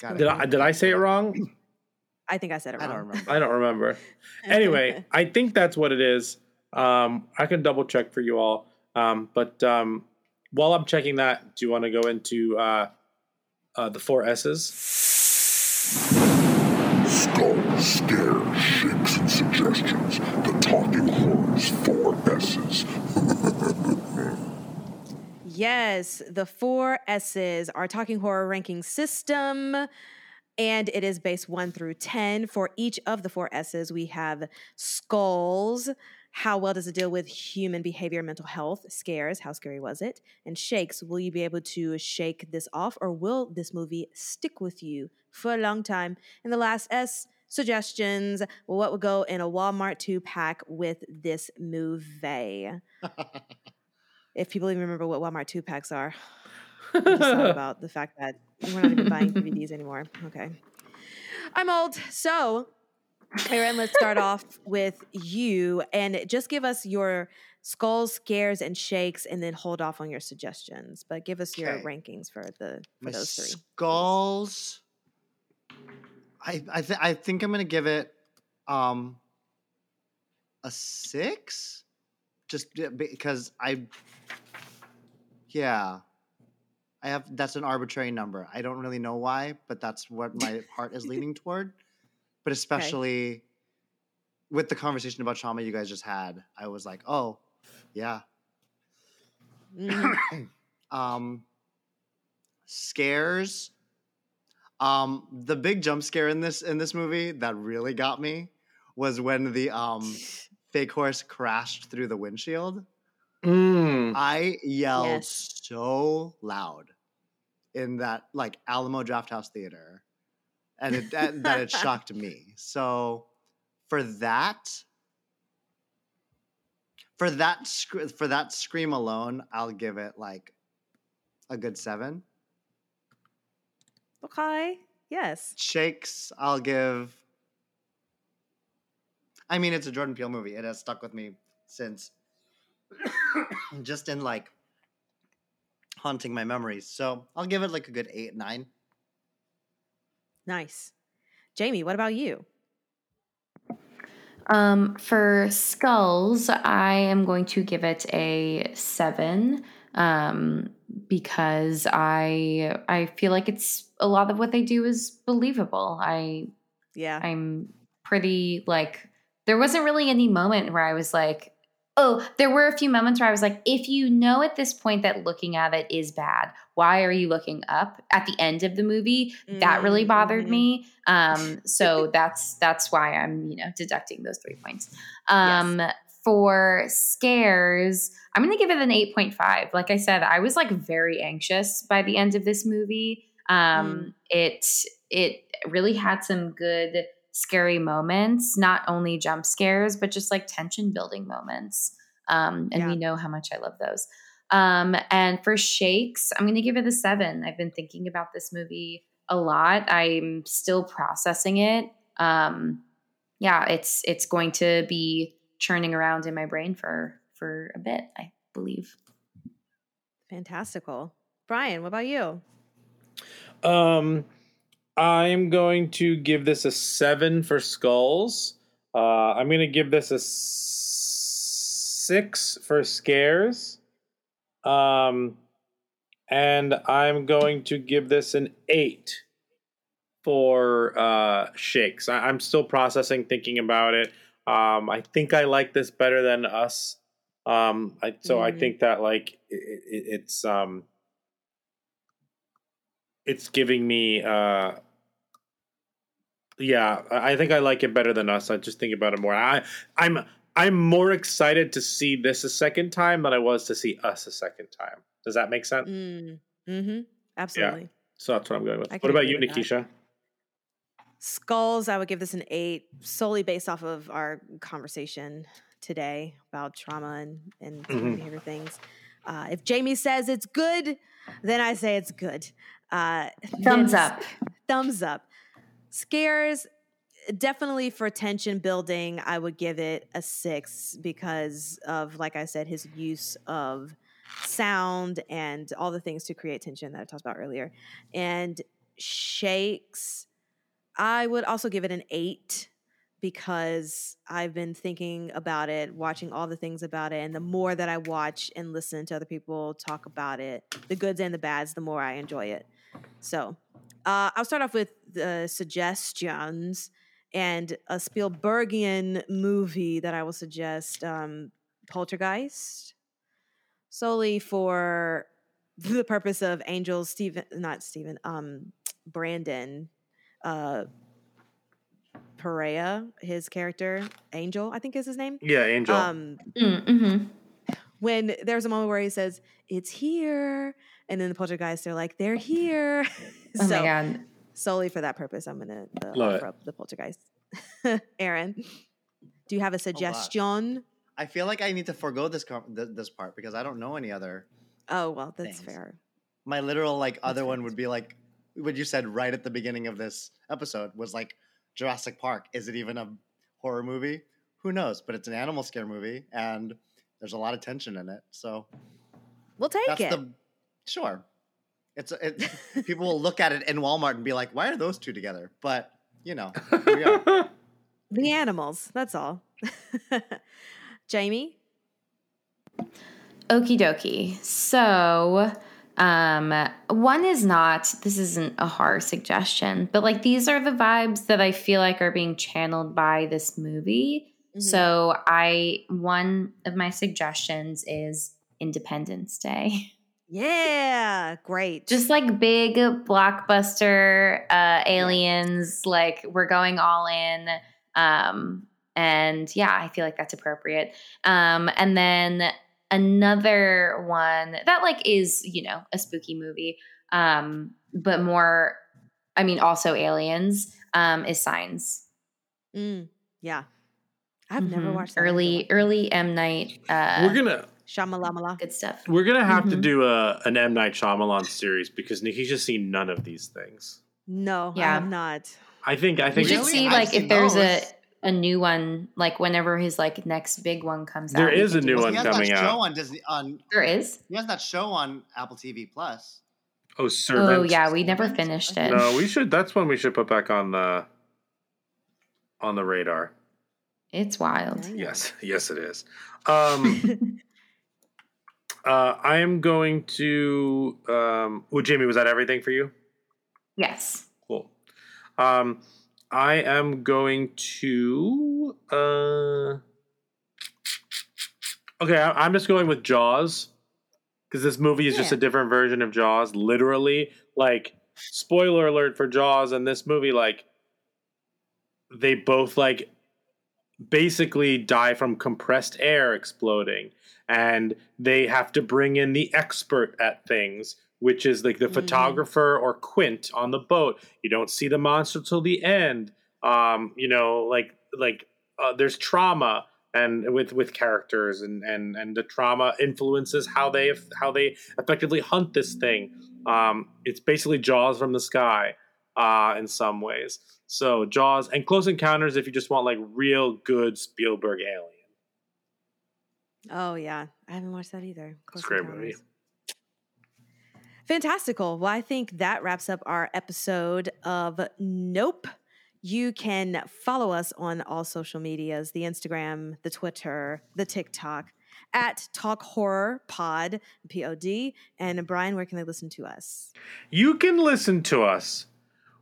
Got it. Did I did I say it wrong? I think I said it I don't remember. I don't remember. Anyway, I think that's what it is. Um, I can double check for you all. Um, but um, while I'm checking that, do you want to go into uh, uh, the four S's? Skull, scare, shakes, and suggestions. The Talking Horror Four S's. Yes, the four S's, our Talking Horror ranking system. And it is based one through 10. For each of the four S's, we have skulls. How well does it deal with human behavior mental health? Scares. How scary was it? And shakes. Will you be able to shake this off or will this movie stick with you for a long time? And the last S, suggestions. What would go in a Walmart two pack with this movie? if people even remember what Walmart two packs are. I just thought about the fact that we're not even buying DVDs anymore. Okay. I'm old. So, Aaron, let's start off with you and just give us your skulls, scares, and shakes, and then hold off on your suggestions. But give us your Okay. rankings for the for My those three. skulls. I I, th- I think I'm gonna give it um a six, just because I yeah I have that's an arbitrary number. I don't really know why, but that's what my heart is leaning toward. But especially with the conversation about trauma you guys just had, I was like, oh yeah, Mhm. um scares um the big jump scare in this in this movie that really got me was when the um fake horse crashed through the windshield Mm. i yelled Yes. so loud in that like Alamo Drafthouse theater and it that, that it shocked me so for that for that sc- for that scream alone, I'll give it like a good seven. Okay. Yes. Shakes, I'll give. I mean, it's a Jordan Peele movie. It has stuck with me since, just in like haunting my memories. So I'll give it like a good eight, nine. Nice. Jamie, what about you? Um, for skulls, I am going to give it a seven um, because I I feel like it's a lot of what they do is believable. I Yeah. I'm pretty like there wasn't really any moment where I was like, oh, there were a few moments where I was like, if you know at this point that looking at it is bad, why are you looking up at the end of the movie? That really bothered Mhm. me. Um, so that's that's why I'm you know deducting those three points. Um, For scares, I'm going to give it an 8.5. Like I said, I was like very anxious by the end of this movie. Um, It it really had some good scary moments, not only jump scares, but just like tension building moments. Um, and we know how much I love those. Um, and for shakes, I'm going to give it a seven. I've been thinking about this movie a lot. I'm still processing it. Um, yeah, it's it's going to be churning around in my brain for for a bit, I believe. Fantastical. Brian, what about you? Um, I'm going to give this a seven for skulls. Uh, I'm going to give this a s- six for scares. Um, and I'm going to give this an eight for uh, shakes. I- I'm still processing, thinking about it. Um, I think I like this better than us. Um, I, so I Mhm. think that like it, it, it's um, it's giving me uh yeah i I think i like it better than us i just think about it more i i'm i'm more excited to see this a second time than i was to see us a second time does that make sense Mm, mm-hmm. Absolutely. so that's what i'm going with what about you with that. nikisha Skulls, I would give this an eight, solely based off of our conversation today about trauma and, and human Mhm. behavior things. Uh, if Jamie says it's good, then I say it's good. Uh, Thumbs up. Thumbs up. Scares, definitely for tension building, I would give it a six because of, like I said, his use of sound and all the things to create tension that I talked about earlier. And shakes, I would also give it an eight because I've been thinking about it, watching all the things about it. And the more that I watch and listen to other people talk about it, the goods and the bads, the more I enjoy it. So uh, I'll start off with the suggestions and a Spielbergian movie that I will suggest um, Poltergeist, solely for the purpose of Angel Steven, not Stephen, um, Brandon uh, Perea, his character, Angel, I think is his name. Yeah, Angel. Um, mm-hmm. when there's a moment where he says, "It's here," and then the poltergeists are like, "They're here." Oh my God. Solely for that purpose, I'm gonna uh, offer up the poltergeist. Aaron, do you have a suggestion? I feel like I need to forego this com- th- this part because I don't know any other. Oh well, that's Things. fair. My literal like other one would be like what you said right at the beginning of this episode was like Jurassic Park. Is it even a horror movie? Who knows? But it's an animal scare movie, and there's a lot of tension in it. So We'll take that's it. the sure. It's it, people will look at it in Walmart and be like, "Why are those two together?" But you know, here we are. The animals. That's all. Jamie. Okie dokie. So, um, one is not, this isn't a horror suggestion, but like these are the vibes that I feel like are being channeled by this movie. So, I, one of my suggestions is Independence Day. Yeah, great. Just like big blockbuster uh, aliens, like we're going all in. Um, and yeah, I feel like that's appropriate. Um, and then another one that like is you know a spooky movie, um, but more. I mean, also aliens um, is Signs. Mm, yeah. I've never Mhm. watched that early early M Night. Uh, We're gonna Shamalamala. good stuff. we're gonna have to Mhm. do a an M Night Shyamalan series because Nikisha's seen none of these things. No, yeah. I Yeah. have not. I think I We think should it's- see I've like if there's a those. a new one, like whenever his like next big one comes There out. There is a new one he has coming that out. show on Disney on There is. he has that show on Apple TV Plus. oh servant. Oh yeah, we never finished it. No, we should. That's one we should put back on the on the radar. It's wild. Yes, yes, it is. Um, uh, I am going to. Um, well, Jamie, was that everything for you? Yes. Cool. Um, I am going to. Uh, okay, I, I'm just going with Jaws because this movie is just a different version of Jaws. Literally, like spoiler alert for Jaws and this movie, like they both like basically die from compressed air exploding. And they have to bring in the expert at things which is like the Mhm. photographer or quint on the boat. You don't see the monster till the end. Um you know like like uh, there's trauma and with with characters and and and the trauma influences how they how they effectively hunt this thing. Um it's basically jaws from the sky uh in some ways so jaws and close encounters if you just want like real good spielberg alien Oh yeah, I haven't watched that either. it's Close a great Encounters. movie Fantastical. Well, I think that wraps up our episode of Nope. You can follow us on all social medias the Instagram, the Twitter, the TikTok at Talk Horror Pod, P O D. And Brian, where can they listen to us? You can listen to us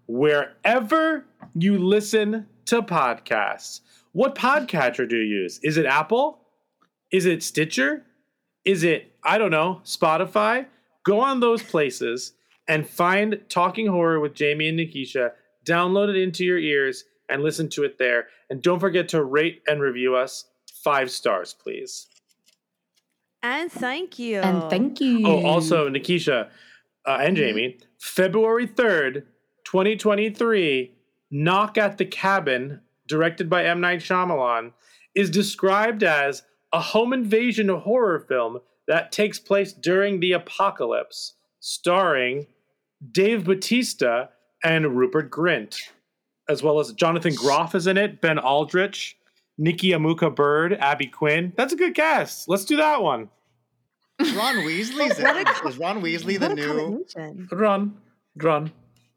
wherever you listen to podcasts. What podcatcher do you use? Is it Apple? Is it Stitcher? Is it, I don't know, Spotify? Go on those places and find Talking Horror with Jamie and Nikisha. Download it into your ears and listen to it there. And don't forget to rate and review us. Five stars, please. And thank you. And thank you. Oh, also, Nikisha uh, and Jamie, February 3rd, 2023, Knock at the Cabin, directed by M. Night Shyamalan, is described as a home invasion horror film that takes place during the apocalypse, starring Dave Batista and Rupert Grint, as well as Jonathan Groff is in it, Ben Aldridge, Nikki Amuka Bird, Abby Quinn. That's a good cast. Let's do that one. Is Ron Weasley's in, is Ron Weasley the new Ron? Run,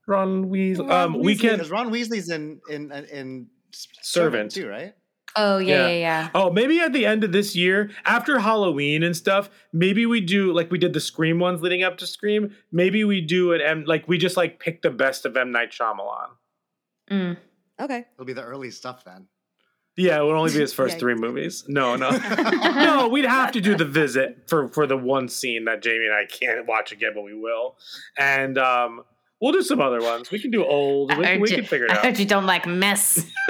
run, run, Weasley. Ron Um, we Weasley can. because Ron Weasley's in in in Servant. too, right? Oh yeah, Yeah. yeah, yeah. Oh, maybe at the end of this year, after Halloween and stuff, maybe we do like we did the Scream ones leading up to Scream. Maybe we do an M like we just like pick the best of M Night Shyamalan. Mm. Okay. It'll be the early stuff then. Yeah, it would only be his first Yeah. three movies. No, no, no. We'd have to do the visit for for the one scene that Jamie and I can't watch again, but we will. And um, we'll do some other ones. We can do old. We, I heard we you- can figure it I out. heard you don't like mess.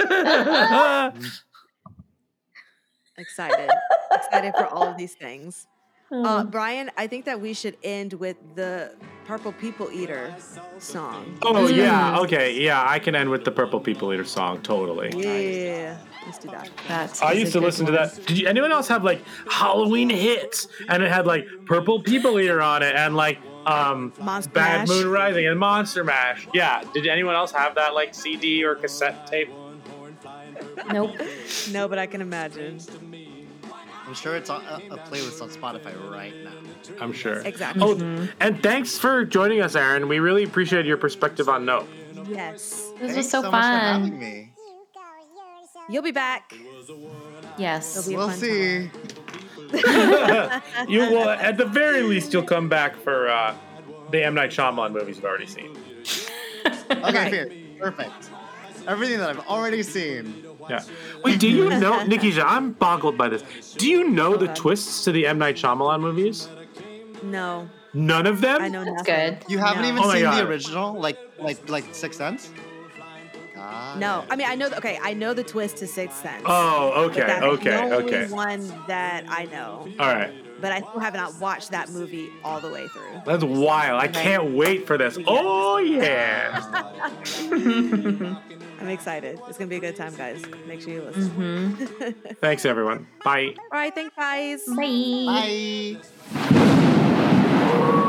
Excited. Excited for all of these things. Uh, Brian, I think that we should end with the Purple People Eater song. oh yeah, okay, yeah. I can end with the Purple People Eater song. Totally. Yeah. Let's do that. That's I used to listen to that. Did you, anyone else have like Halloween hits and it had like Purple People Eater on it and like um Monster Bad Mash. Moon Rising and Monster Mash? Yeah. Did anyone else have that like CD or cassette tape? Nope. No, but I can imagine. I'm sure it's on a, a playlist on Spotify right now. I'm sure. Exactly. Oh, and thanks for joining us, Aaron. We really appreciate your perspective on Nope. Yes. This was Thanks so, so much for having fun. me. You'll be back. Yes. It'll be a We'll fun see. you will, at the very least, you'll come back for uh, the M Night Shyamalan movies you've already seen. Okay, Right. perfect. Everything that I've already seen. Yeah. Wait, do you know, Nikisha? I'm boggled by this. Do you know the God. twists to the M Night Shyamalan movies? No, None of them. I know That's good. You haven't No. even Oh seen God. the original, like like like Sixth Sense. God No, I mean I know. The, okay, I know the twist to Sixth Sense. Oh, but okay, that's okay, the only okay. One that I know. All right. But I still have not watched that movie all the way through. That's wild. I can't wait for this. Oh yeah. I'm excited. It's gonna be a good time, guys. Make sure you listen. Mm-hmm. Thanks everyone. Bye. All right, thanks, guys. Bye. Bye.